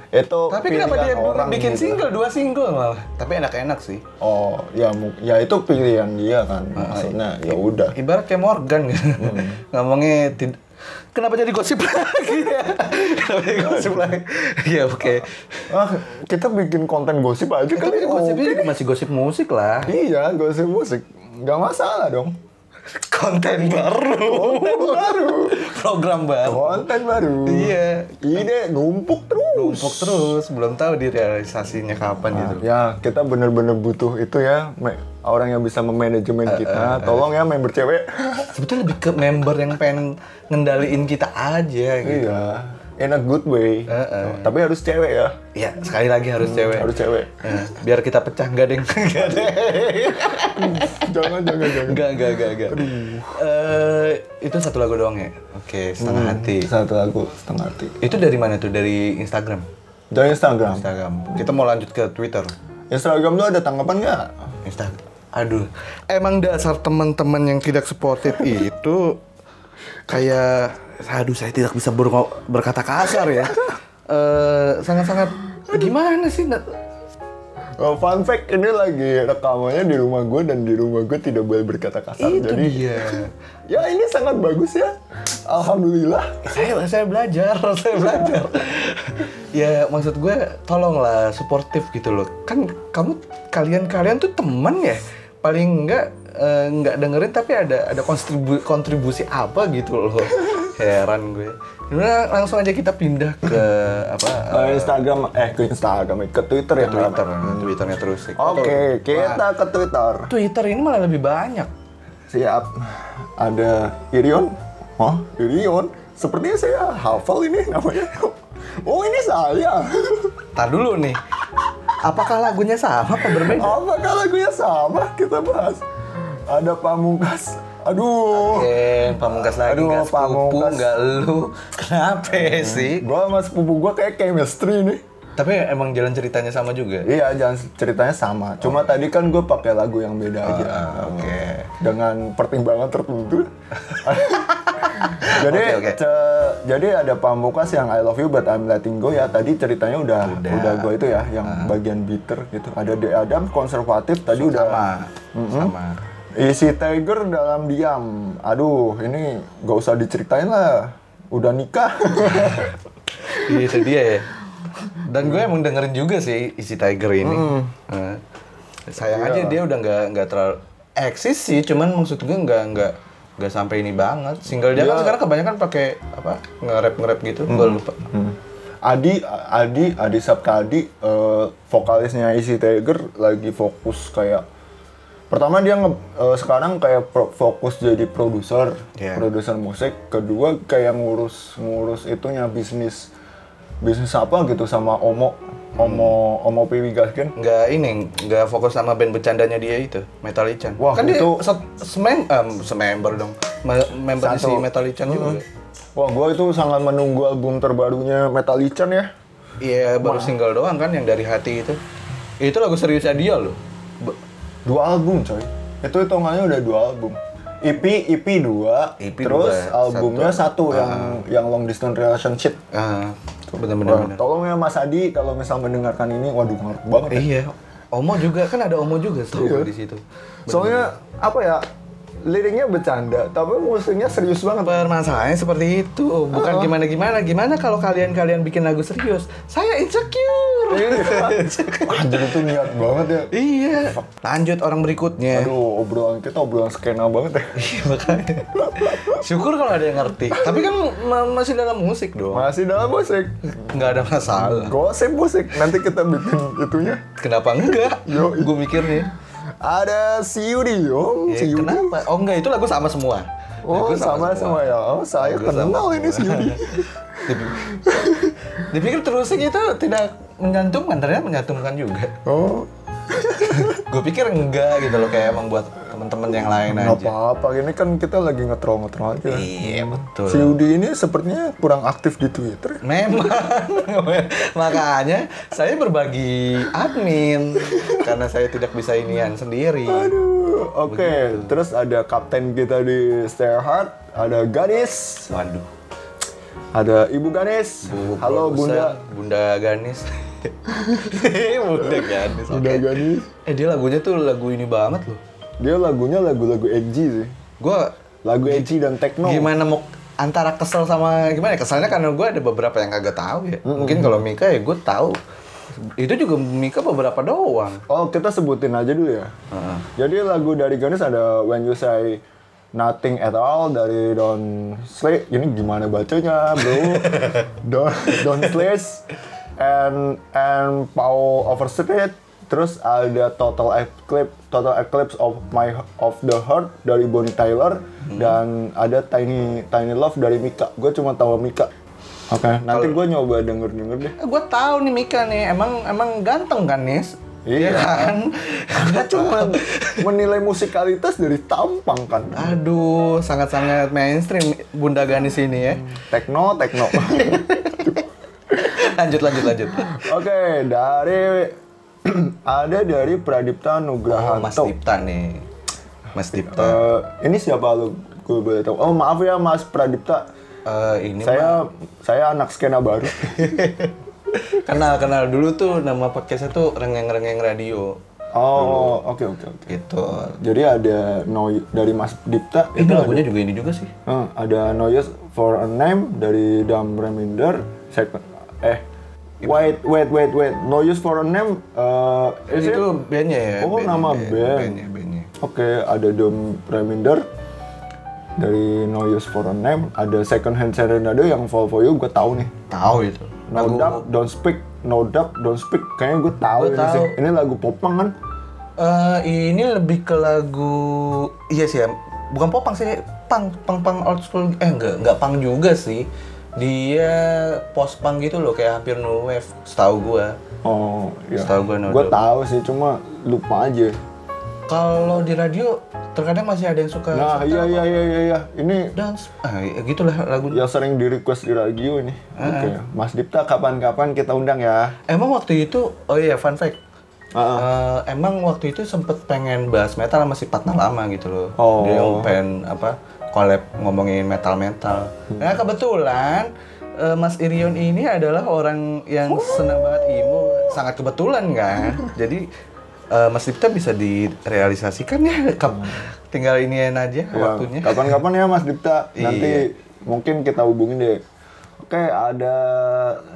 itu Tapi kenapa dia orang bikin gitu. single dua single malah? Tapi enak-enak sih. Oh, ya ya itu pilihan dia kan. Maksudnya ya udah. Ibarat kayak Morgan gitu. Ngomongnya tid- Kenapa jadi gosip lagi ya? Kenapa jadi gosip lagi? Ya oke. Ah, kita bikin konten gosip aja Tapi kali. gosipnya Oke. juga masih gosip musik lah. Iya, gosip musik. Nggak masalah dong. Konten baru. Konten baru. Program baru. Konten baru. Iya. Ide numpuk terus. Numpuk terus, belum tahu direalisasinya kapan gitu. Ya, kita bener-bener butuh itu ya. me- orang yang bisa memanajemen kita. Tolong ya member cewek. Sebetulnya lebih ke member yang pengen ngendaliin kita aja gitu. iya. In a good way. Heeh. Tapi harus cewek ya. Iya, sekali lagi harus cewek. Harus cewek. Eh, biar kita pecah enggak deng. Enggak deng. jangan, jangan, jangan. Enggak, enggak, enggak, enggak. Eh, itu satu lagu doang ya? Oke, setengah hati. Satu lagu setengah hati. Itu dari mana tuh? Dari Instagram? Dari Instagram. Instagram. Kita mau lanjut ke Twitter. Instagram lu ada tanggapan nggak? Instagram. Aduh, emang dasar teman-teman yang tidak sportif itu kayak aduh saya tidak bisa ber- berkata kasar ya. Eh, sangat-sangat gimana sih? Oh, fun fact ini lagi rekamannya di rumah gue dan di rumah gue tidak boleh berkata kasar. Itu Jadi dia. ya ini sangat bagus ya. Alhamdulillah. saya saya belajar saya belajar ya maksud gue tolonglah suportif gitu loh kan kamu kalian kalian tuh teman ya paling enggak eh, nggak dengerin tapi ada ada kontribu- kontribusi apa gitu loh heran gue Gimana langsung aja kita pindah ke apa Eh, Instagram eh ke Instagram ke Twitter ya. ke Twitter Twitternya terus sih. Oke, kita ke Twitter. Twitter ini malah lebih banyak Siap. Ada Irion. Oh, Irion. Sepertinya saya hafal ini namanya. Oh, ini saya. Tar dulu nih apakah lagunya sama apa berbeda Apakah lagunya sama? Kita bahas. Ada Pamungkas. Aduh. Ken, pamungkas lagi Aduh, nggak sepupu, Pamungkas. nggak lu. Kenapa sih? Gua sama sepupu gua kayak chemistry nih. Tapi emang jalan ceritanya sama juga. Iya, jangan ceritanya sama. Cuma tadi kan gue pakai lagu yang beda aja. ah, oke. Dengan pertimbangan tertentu. jadi, Oke, oke. ce- jadi ada pamungkas yang I love you but I'm letting go ya. Tadi ceritanya udah Udah. udah, gue itu ya, yang bagian bitter gitu. Ada De Adam konservatif tadi udah. Sama. Sama. Isi Tiger dalam diam. Aduh, ini gak usah diceritain lah. Udah nikah. Itu dia ya. Dan gue emang dengerin juga sih isi Tiger ini. Eh, sayang aja dia udah nggak nggak terlalu eksis sih, cuman maksud gue nggak nggak nggak sampai ini banget. Single dia kan Dia- sekarang kebanyakan pakai apa nge-rap nge-rap gitu, gue lupa. Hmm. Adi, Adi, Adi Saptadi, eh, vokalisnya Easy Tiger lagi fokus kayak pertama dia nge, eh, sekarang kayak pro- fokus jadi produser, Iya. produser musik. Kedua kayak ngurus ngurus itunya bisnis bisnis apa gitu sama Omo, Omo, Omo Piwi Gaskin. Nggak ini, nggak fokus sama band bercandanya dia itu, Metal Ichan. Wah, kan itu- dia se- semem em, semember dong, Me- member si Satu. Metal Ichan juga. Wah, gue itu sangat menunggu album terbarunya Metal Ichan ya. Iya, baru single doang kan yang dari hati itu. Itu lagu seriusnya dia loh. Be- Dua album coy. Itu hitungannya udah dua album. EP EP dua, EP terus dua, albumnya satu, yang yang long distance relationship. Bener-bener. Wah, bener. tolong ya Mas Adi kalau misal mendengarkan ini, waduh ngerti banget. ya. Iya. Omo juga kan ada Omo juga tuh Iya. di situ. Soalnya apa ya? Liriknya bercanda, tapi musiknya serius banget. Permasalahannya seperti itu, bukan gimana-gimana. Gimana kalau kalian-kalian bikin lagu serius? Saya insecure. Iya. Anjir itu niat banget ya. iya. Lanjut orang berikutnya. Aduh, obrolan kita obrolan skena banget ya. Iya, makanya. Syukur kalau ada yang ngerti. Tapi kan ma- masih dalam musik dong. Masih dalam musik. Nggak ada masalah. Gosip musik. Nanti kita bikin itunya. Kenapa enggak? Yo. Gue mikirnya. Ada si Yudi, yo. Ya, si Yudi. kenapa? Oh enggak, itu lagu sama semua. Oh, Lagu sama sama ya. Oh, saya Lagu kenal sama ini si Yudi. Dipikir terusik itu tidak menyantumkan, ternyata menyantumkan juga. Oh, Gue pikir enggak gitu loh, kayak emang buat teman-teman yang lain nggak aja. apa-apa. Ini kan kita lagi ngetrol-ngetrol aja. Iya betul. Si Yudi ini sepertinya kurang aktif di Twitter. Memang, makanya saya berbagi admin karena saya tidak bisa inian sendiri. Aduh, oke. Terus ada kapten kita di Stay Hard, ada Ganis, Waduh. ada Ibu Ganis. Bu Halo Bunda. Bunda Ganis. Bunda Ganis. Bunda. Ganis. Eh dia lagunya tuh lagu ini banget loh. Dia lagunya lagu-lagu edgy sih. Gua Lagu edgy dan techno. gimana mau antara kesel sama gimana? ya? Keselnya karena gue ada beberapa yang kagak tahu ya. Mungkin kalau Mika ya gue tahu. Itu juga Mika beberapa doang. Oh, kita sebutin aja dulu ya. Heeh. Jadi lagu dari Ganis ada When You Say Nothing at All dari Don Slay. Ini gimana bacanya, bro? Don Don Slays and and Paul Overstreet. Terus ada Total Eclipse, Total Eclipse of My of the Heart dari Bonnie Tyler dan ada Tiny Tiny Love dari Mika. Gue cuma tahu Mika. Oke, nanti gue nyoba denger denger deh. gue tahu nih Mika nih, emang emang ganteng kan Nis? Iya. kan? Gue cuma menilai musikalitas dari tampang kan. Aduh, sangat-sangat mainstream Bunda Ganis ini ya. Tekno, tekno. Lanjut, lanjut, lanjut. Oke, dari ada dari Pradipta Oh, Mas. Dipta nih. Mas Dipta. Eh, ini siapa lu? Gue boleh tahu. Oh maaf ya Mas Pradipta. Eh, ini Saya saya anak skena baru. kenal kenal dulu tuh nama podcastnya tuh rengeng-rengeng radio Oh oke oke oke. gitu. Jadi ada no dari Mas Dipta itu ada, lagunya juga ini juga sih. Eh, ada Noise for a Name dari Dam Reminder. Second eh wait wait wait wait Noise for a Name eh is it? itu bandnya ya. Oh, bandnya, nama band- band. Bandnya, bandnya. Oke, ada Dom Reminder dari No Use for a Name, ada Second Hand Serenade yang Fall for You, gue tahu nih. Tahu itu. No Lagu Doubt, Don't Speak, No Doubt, Don't Speak, kayaknya gue tahu Gua ini tahu. sih. Ini lagu popang kan? Eh, ini lebih ke lagu iya sih ya. Bukan popang sih, pang pang pang old school. Eh enggak, enggak pang juga sih. Dia post punk gitu loh kayak hampir new wave setahu gua. Oh, iya. Setahu gua No Doubt. tahu sih, cuma lupa aja. Kalau di radio terkadang masih ada yang suka Nah, iya iya iya iya, iya. Ini dance. Ah, ya gitulah lagunya. yang sering di request di radio ini. Oke, Mas Dipta kapan-kapan kita undang ya. Emang waktu itu, oh iya fun fact. Ah, ah. Eh, emang waktu itu sempet pengen bahas metal sama si Patna lama gitu loh. Oh. Dia pengen apa collab ngomongin metal-metal. Hmm. Nah kebetulan eh, Mas Irion ini adalah orang yang senang banget emo. Sangat kebetulan kan. Jadi eh, Mas Dipta bisa direalisasikan ya. Kap- Tinggal iniin aja Ya, waktunya. Kapan-kapan ya Mas Dipta. Nanti Iya. mungkin kita hubungin deh. Oke, ada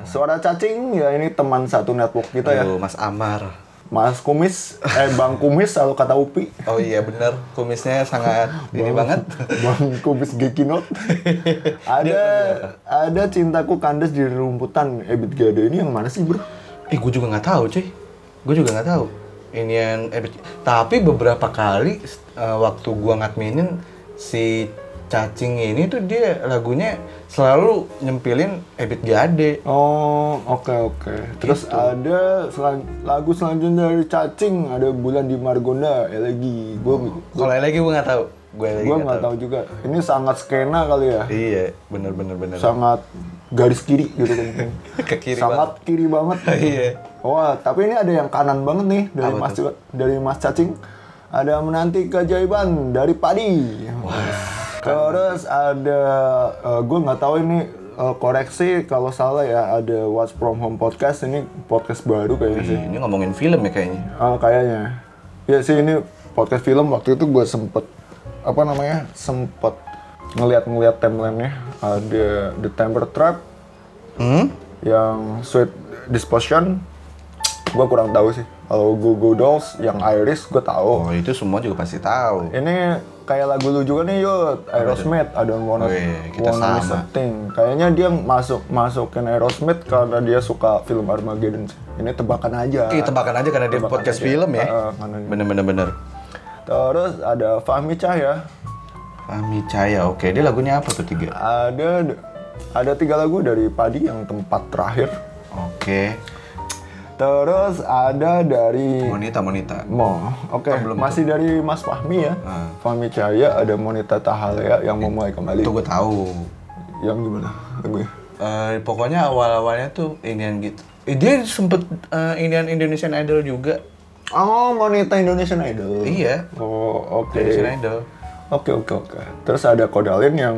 suara cacing ya ini teman satu network kita ya. Aduh, Mas Amar. Mas Kumis, eh Bang Kumis kalau kata Upi. Oh iya bener, kumisnya sangat ini banget. Bang Kumis Gekinot. ada ada cintaku kandas di rumputan Ebit Gade ini yang mana sih bro? Eh gue juga nggak tahu cuy, gue juga nggak tahu. Ini yang eh, tapi beberapa kali eh, waktu gua ngadminin si cacing ini tuh dia lagunya selalu nyempilin Ebit Gade. Oh oke oke. Terus Gitu. ada selan- lagu selanjutnya dari Cacing ada Bulan di Margonda Elegi. Gue Kalau lagi gue nggak tahu, gue gue nggak tahu juga. Ini sangat skena kali ya. Iya, bener bener bener. Sangat garis kiri gitu kan. Ke kiri sangat kiri banget. Iya. Wah, tapi ini ada yang kanan banget nih dari Apa Mas tuh? dari Mas Cacing. Ada menanti keajaiban dari Padi. Terus ada gue nggak tahu ini eh, koreksi kalau salah ya ada Watch From Home podcast ini podcast baru kayaknya sih. Ini ngomongin film ya kayaknya. Ah, kayaknya. Ya sih ini podcast film waktu itu gue sempet apa namanya sempet ngeliat-ngeliat timelinenya ada The Temper Trap Hmm? yang Sweet Disposition gue kurang tahu sih kalau Go Go Dolls yang Iris gue tahu Oh itu semua juga pasti tahu. ini kayak lagu lu juga nih Yud Aerosmith I don't wanna, Oh iya, kita wanna miss sama. a thing kayaknya dia masuk masukin Aerosmith karena dia suka film Armageddon ini tebakan aja Oke, tebakan aja karena dia Tebakan podcast aja. film ya. Dia- Bener bener bener. terus ada Fahmi Cahya Fahmi Cahaya, oke. Dia lagunya apa tuh tiga? ada ada tiga lagu dari Padi yang tempat terakhir Oke. Terus ada dari Monita Monita. Mo, oke, belum masih dari Mas Fahmi ya. Ah. Fahmi Cahaya ada Monita Tahalea yang memulai kembali. Itu gue tahu. Yang gimana lagunya? Eh, pokoknya awal-awalnya tuh inian gitu. Eh, dia sempet eh, inian Indonesian Idol juga. Oh, Monita Indonesian Idol. Iya. Oh, oke. Indonesian Idol. Oke, oke, oke. Terus ada Kodalin yang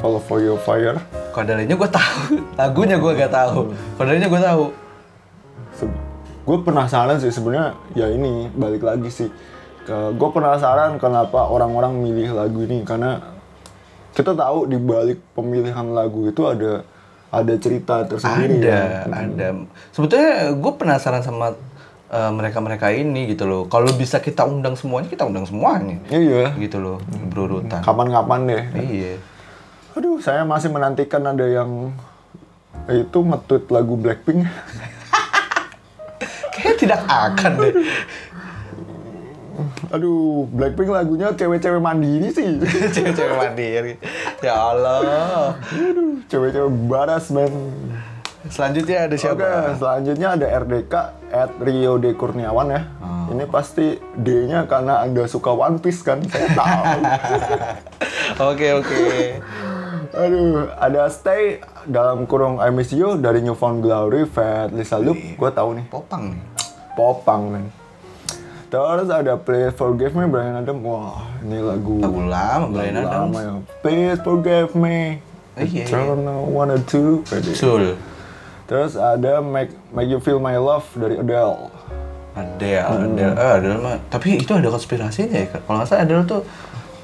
Follow for Your Fire. Kodalnya gue tahu. Lagunya gue gak tahu. Kodalnya gue tahu. Gue penasaran sih sebenarnya ya ini balik lagi sih ke gue penasaran kenapa orang-orang milih lagu ini karena kita tahu di balik pemilihan lagu itu ada ada cerita tersendiri Ada, ya. ada. Sebetulnya gue penasaran sama eh, mereka-mereka ini gitu loh. Kalau bisa kita undang semuanya, kita undang semuanya. Iya. Gitu loh, berurutan. Kapan-kapan deh. Iya. Aduh, saya masih menantikan ada yang itu nge-tweet lagu Blackpink. Kayaknya tidak akan deh. Aduh, Blackpink lagunya cewek-cewek mandiri sih. Cewek-cewek mandiri. Ya Allah. Aduh, cewek-cewek baras, men. Selanjutnya ada Oke, siapa? selanjutnya ada RDK at Rio De Kurniawan ya. Ini pasti D-nya karena Anda suka One Piece kan, saya tahu. Oke oke. Aduh, ada Stay dalam kurung I Miss You dari New Found Glory, Fat Lisa Loop, gue tahu nih. Popang nih. Popang men. Terus ada Please Forgive Me Brian Adam. Wah, ini lagu Lagu lama Brian lagu Adams. lama ya. Please Forgive Me. Iya, iya. Eternal One or Two. Pede. Betul. Terus ada Make Make You Feel My Love dari Adele. Adele, Adele, eh Adele mah. Tapi itu ada konspirasinya ya. Kalau nggak salah Adele tuh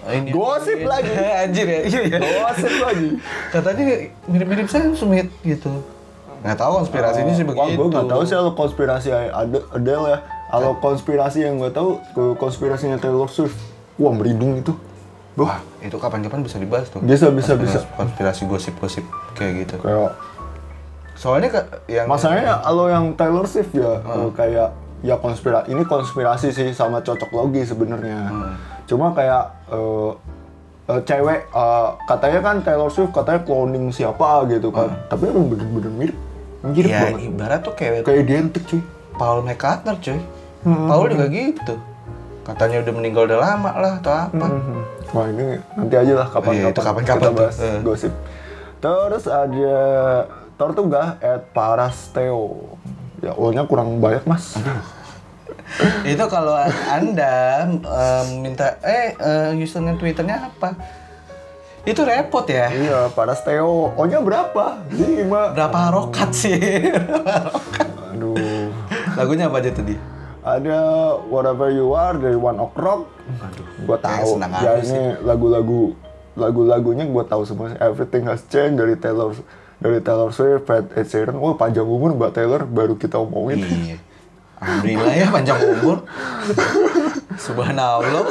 eh, ini Gosip lagi. Anjir ya. Iya ya. Gosip lagi. Katanya mirip-mirip Sam Smith gitu. Nggak tahu konspirasinya sih Wah, begitu. gue nggak tahu sih kalau konspirasi Ade- Adele ya. Kalau konspirasi yang gue tahu, konspirasinya Taylor Swift. Wah, merinding itu. Wah, Itu kapan-kapan bisa dibahas tuh. Bisa, bisa, Konspirasi- bisa. Konspirasi gosip-gosip kayak gitu. kayak Soalnya ke, yang Masalahnya kalau yang Taylor Swift ya eh, kayak ya konspirasi ini konspirasi sih sama cocok logi sebenarnya. Cuma kayak eh, eh, cewek eh, katanya kan Taylor Swift katanya cloning siapa gitu kan. Tapi emang bener-bener mirip. Mirip ya banget. ibarat tuh kayak Kayak identik cuy. Paul McCartney cuy. Paul juga gitu. Katanya udah meninggal udah lama lah atau apa. Mhm. Wah ini nanti aja lah Oh iya, kapan-kapan itu kapan-kapan kita bahas Eh. gosip. Terus ada Tortuga at Parasteo. Ya, O-nya kurang banyak mas. itu kalau anda em, minta eh eh, username twitternya apa itu repot ya Iya, Parasteo. O-nya berapa? Lima. berapa harokat sih Berapa harokat? Aduh. lagunya apa aja tadi Ada Whatever You Are dari One Ok Rock. Gua kayak tahu. Ya ini lagu-lagu lagu-lagunya gua tahu semua. Everything Has Changed dari Taylor dari Taylor Swift, Ed Ed Sheeran. Wah, panjang umur Mbak Taylor baru kita omongin. iya Alhamdulillah ya panjang umur. Subhanallah.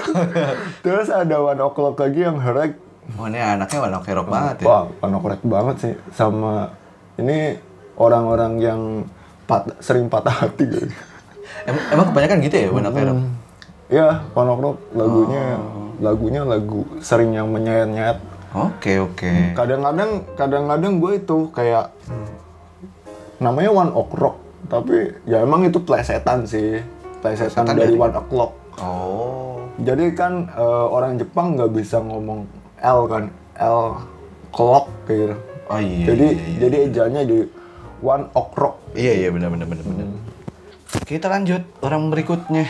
Terus ada One O'Clock lagi yang herek. Oh ini anaknya warna kerok banget ya. Wah, One O'Clock banget sih. Sama ini orang-orang yang pat- sering patah hati gitu. Em- emang kebanyakan gitu ya warna kerok? Ya, One O'Clock lagunya Oh. lagunya lagu sering yang menyayat-nyayat. Oke oke. Kadang-kadang kadang-kadang gue itu kayak namanya One O'Clock, tapi ya emang itu plesetan sih. Plesetan Plesetan dari dari- One O'Clock. Oh. Jadi kan eh, orang Jepang nggak bisa ngomong L kan, L clock gitu. Oh iya. jadi iya, iya. jadi ejanya di One O'Clock. Iya iya benar benar benar benar. Kita lanjut orang berikutnya.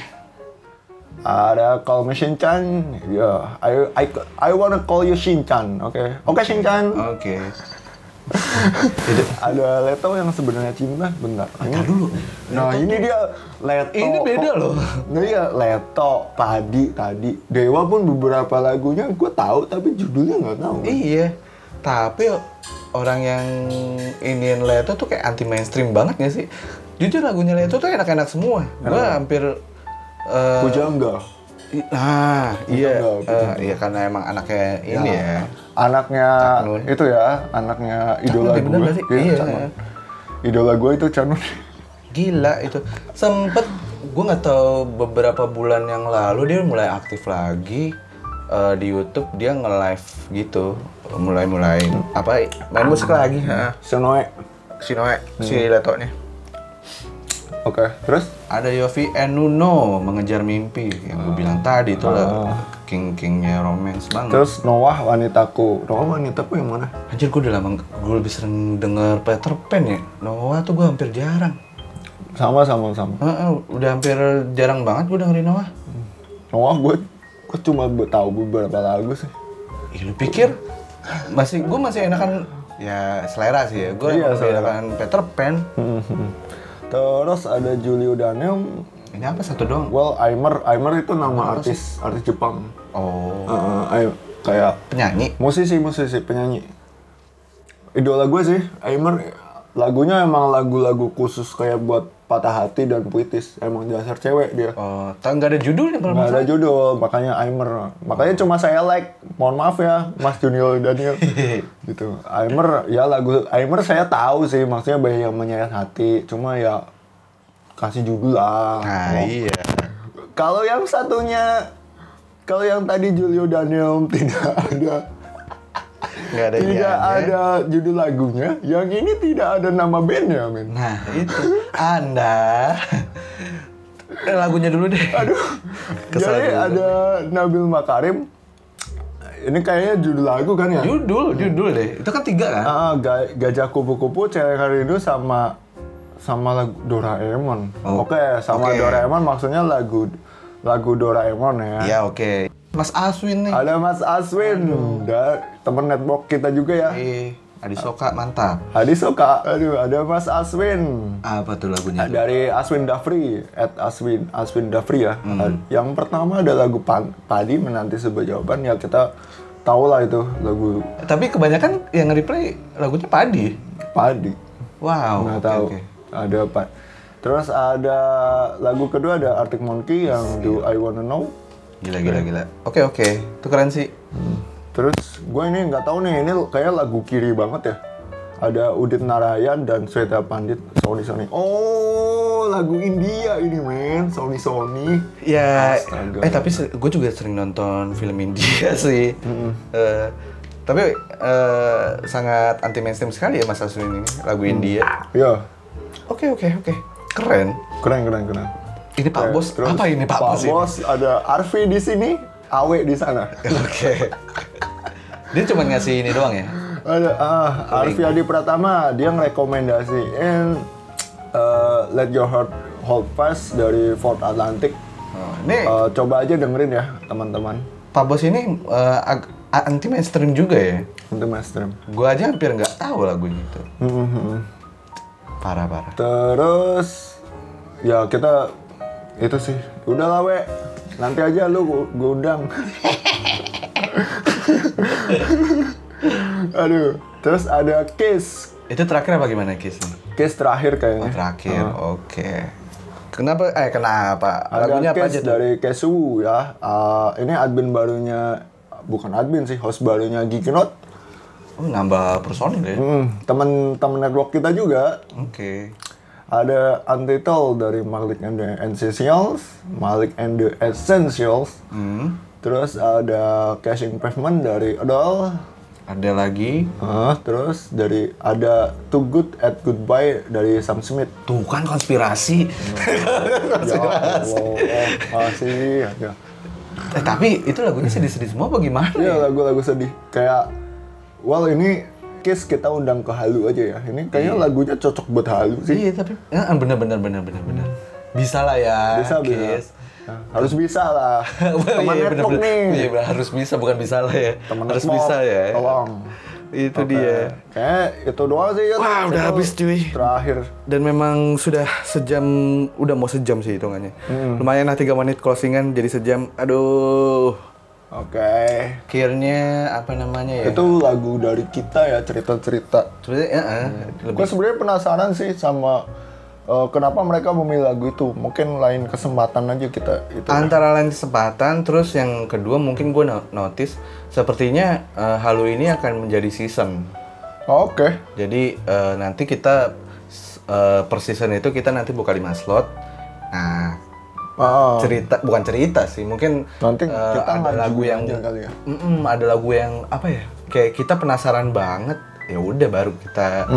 Ada call me Shinchan, ya, I I I wanna call you Shinchan, oke, oke Shinchan. Oke. Ada Leto yang sebenarnya cinta, bentar. Ntar dulu. Nah ini dia Leto. Ini beda loh. Nah iya Leto, Padi tadi. Dewa pun beberapa lagunya gue tahu tapi judulnya nggak tahu. Iya. Tapi orang yang iniin Leto tuh kayak anti mainstream banget gak sih? Jujur lagunya Leto tuh enak-enak semua. Gua hampir eh, Pujangga. Nah, iya, Pujangga. iya karena emang anaknya ini ya. Anaknya Cak Nun. itu ya, anaknya idola bener gue. sih? Iya. Nun. Idola gue itu Canun. Gila itu. Sempet gue nggak tahu beberapa bulan yang lalu dia mulai aktif lagi eh, di YouTube dia nge-live gitu. Mulai-mulai apa main musik lagi, ha. Senoe. Si Noe, si Letonya. Oke, terus? Ada Yofi Enuno mengejar mimpi yang gue bilang tadi itu lah king kingnya romance banget. Terus Noah wanitaku. Noah wanitaku yang mana? Anjir gue udah lama gue lebih sering denger Peter Pan ya. Noah tuh gue hampir jarang. Sama sama sama. Heeh, udah hampir jarang banget gue dengerin Noah. Noah gue gue cuma tahu beberapa lagu sih. Ih, lu pikir masih gue masih enakan ya selera sih ya. Gue Iya, enakan Peter Pan. Terus ada Julio Daniel. Ini apa satu doang? Well, Aimer, Aimer itu nama artis artis Jepang. Oh, Heeh, Ai- kayak penyanyi. musisi musisi penyanyi. Idola gue sih, Aimer. Lagunya emang lagu-lagu khusus kayak buat patah hati dan puitis. Emang dasar cewek dia. Oh, nggak ada judulnya kalau Nggak ada judul, makanya Aimer. Makanya cuma saya like. Mohon maaf ya, Mas Junior Daniel. gitu. Aimer, ya lagu Aimer saya tahu sih, maksudnya banyak yang menyayat hati. Cuma ya kasih judul lah. Nah, iya. Kalau yang satunya, kalau yang tadi Julio Daniel tidak ada, Nggak ada tidak ada judul lagunya. Yang ini tidak ada nama bandnya, men. Nah, itu. Anda. Eh, lagunya dulu deh. Aduh. Kesel Jadi juga. ada Nabil Makarim. Ini kayaknya judul lagu kan ya? Judul, judul deh. Itu kan tiga kan? Ah, ga- gajah kupu-kupu, cewek Haridu sama sama lagu Doraemon. Oh, Oke, sama oke. Doraemon maksudnya lagu lagu Doraemon ya. Iya, oke. Mas Aswin nih. Ada Mas Aswin, da- temen network kita juga ya. Eh, Adi Soka mantap. Adi suka, aduh ada Mas Aswin. Apa tuh lagunya? tuh? Dari Aswin Dafri, at Aswin Aswin Dafri ya. Hmm. Yang pertama ada lagu Padi menanti sebuah jawaban ya kita tahu lah itu lagu Tapi kebanyakan yang nge-replay lagunya Padi. Padi. Wow. nggak oke, tahu oke. ada apa terus ada lagu kedua ada Arctic Monkey yang Do I Wanna Know Gila, gila, gila. Oke, oke. Itu keren sih. terus gue ini nggak tahu nih ini kayak lagu kiri banget ya ada Udit Narayan dan Sweta Pandit Sony Sony oh lagu India ini men Sony Sony Ya, Astaga. eh tapi gue juga sering nonton film India sih. Eh, tapi eh, sangat anti mainstream sekali ya Mas Aswin ini lagu India. ya Oke oke oke, keren. keren keren keren Ini Pak Eh, Bos, terus apa ini Pak, Bos? ini? Bos ada Arfi di sini Awe di sana Oke. Dia cuma ngasih ini doang ya? Ada ah, Arfi Adi Pratama dia ngerekomendasiin uh, Let Your Heart Hold Fast dari Fort Atlantic. Oh, ini Uh, coba aja dengerin ya teman-teman. Pak Bos ini eh, ag- anti mainstream juga ya? Untuk mainstream. Gue aja hampir nggak tahu lagunya itu. Mhm. Parah parah. Terus ya kita itu sih. Udah lah we. Nanti aja lu gue undang. Aduh. Terus ada Kiss. Itu terakhir apa gimana Kiss? Kiss terakhir Oh, kayaknya. terakhir, oke. Kenapa? Eh kenapa? Ada Lagunya apa case aja tuh? dari Kesu ya. Uh, ini admin barunya bukan admin sih, host barunya Geekinot. Oh, nambah personil ya? Hmm, teman-teman network kita juga Oke. Ada Untitled dari Malik and the Essentials, Malik and the Essentials. Hmm. Terus ada Cash Improvement dari Adele. Ada lagi. Ah, terus dari ada Too Good at Goodbye dari Sam Smith. Tuh kan konspirasi. Ya Allah, oh, masih ya. eh, tapi itu lagunya sedih-sedih semua apa gimana? Iya ya? lagu-lagu sedih. Kayak, well ini case kita undang ke Halu aja ya. Ini kayaknya lagunya cocok buat Halu sih. Iya, tapi ya, bener bener bener bener bener. Bisa lah ya. Bisa bisa. Kiss. Nah, harus bisa lah. Teman iya, network bener-bener. nih. Iya, bener, harus bisa bukan bisa lah ya. Teman harus network, bisa ya. Tolong. Itu Oke. dia. Kayak itu doang sih ya. Wah, udah Itu habis, cuy. Terakhir. Dan memang sudah sejam, udah mau sejam sih hitungannya. Hmm. Lumayan lah 3 menit closingan jadi sejam. Aduh. Oke. Akhirnya apa namanya ya? Itu lagu dari kita ya cerita-cerita. sebenarnya ya, eh, lebih Gue sebenarnya penasaran sih sama eh, kenapa mereka memilih lagu itu. Mungkin lain kesempatan aja kita itu. antara lain kesempatan terus yang kedua mungkin gue no- notice sepertinya eh, Halu ini akan menjadi season Oke. jadi eh, nanti kita eh, per season itu kita nanti buka 5 slot nah Ah, cerita bukan cerita sih mungkin Nanti kita ada lagu yang kali ya. Mm-mm, ada lagu yang apa ya kayak kita penasaran banget ya udah baru kita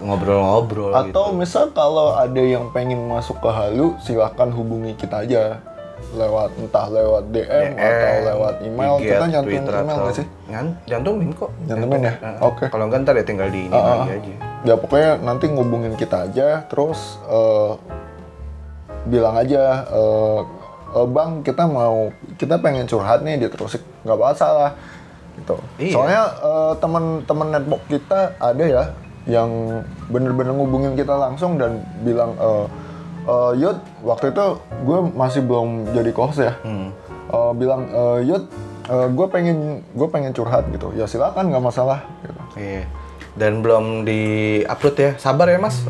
ngobrol-ngobrol Atau gitu. misal kalau ada yang pengen masuk ke Halu, silahkan hubungi kita aja lewat entah lewat DM, atau lewat email. IG, kita nyantumin Twitter, email nggak sih? Nyan- Nyantumin kok. Nyantumin ya? Eh, Oke. Kalau enggak ntar ya tinggal di ini Ah, lagi aja. Ya pokoknya nanti ngubungin kita aja, terus eh, bilang aja, eh, "Eh, bang kita mau kita pengen curhat nih di terus nggak masalah gitu. Iya. Soalnya eh, teman-teman netbook kita ada ya yang bener-bener ngubungin kita langsung dan bilang, eh, eh, Yud waktu itu gue masih belum jadi host ya, Eh, bilang "Eh, Yud gue pengen gue pengen curhat gitu. Ya silakan nggak masalah. Gitu. Iya. Dan belum di upload ya. Sabar ya mas.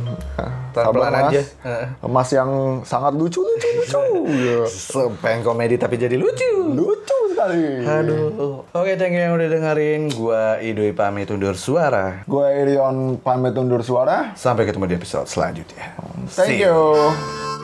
Pelan-pelan Mas. aja. Mas yang sangat lucu lucu lucu. Ya. Se- Pengen komedi tapi jadi lucu. lucu sekali. Aduh. Oke, thank you yang udah dengerin. Gua Idoi pamit undur suara. Gue Irion pamit undur suara. Sampai ketemu di episode selanjutnya. Thank See you. you.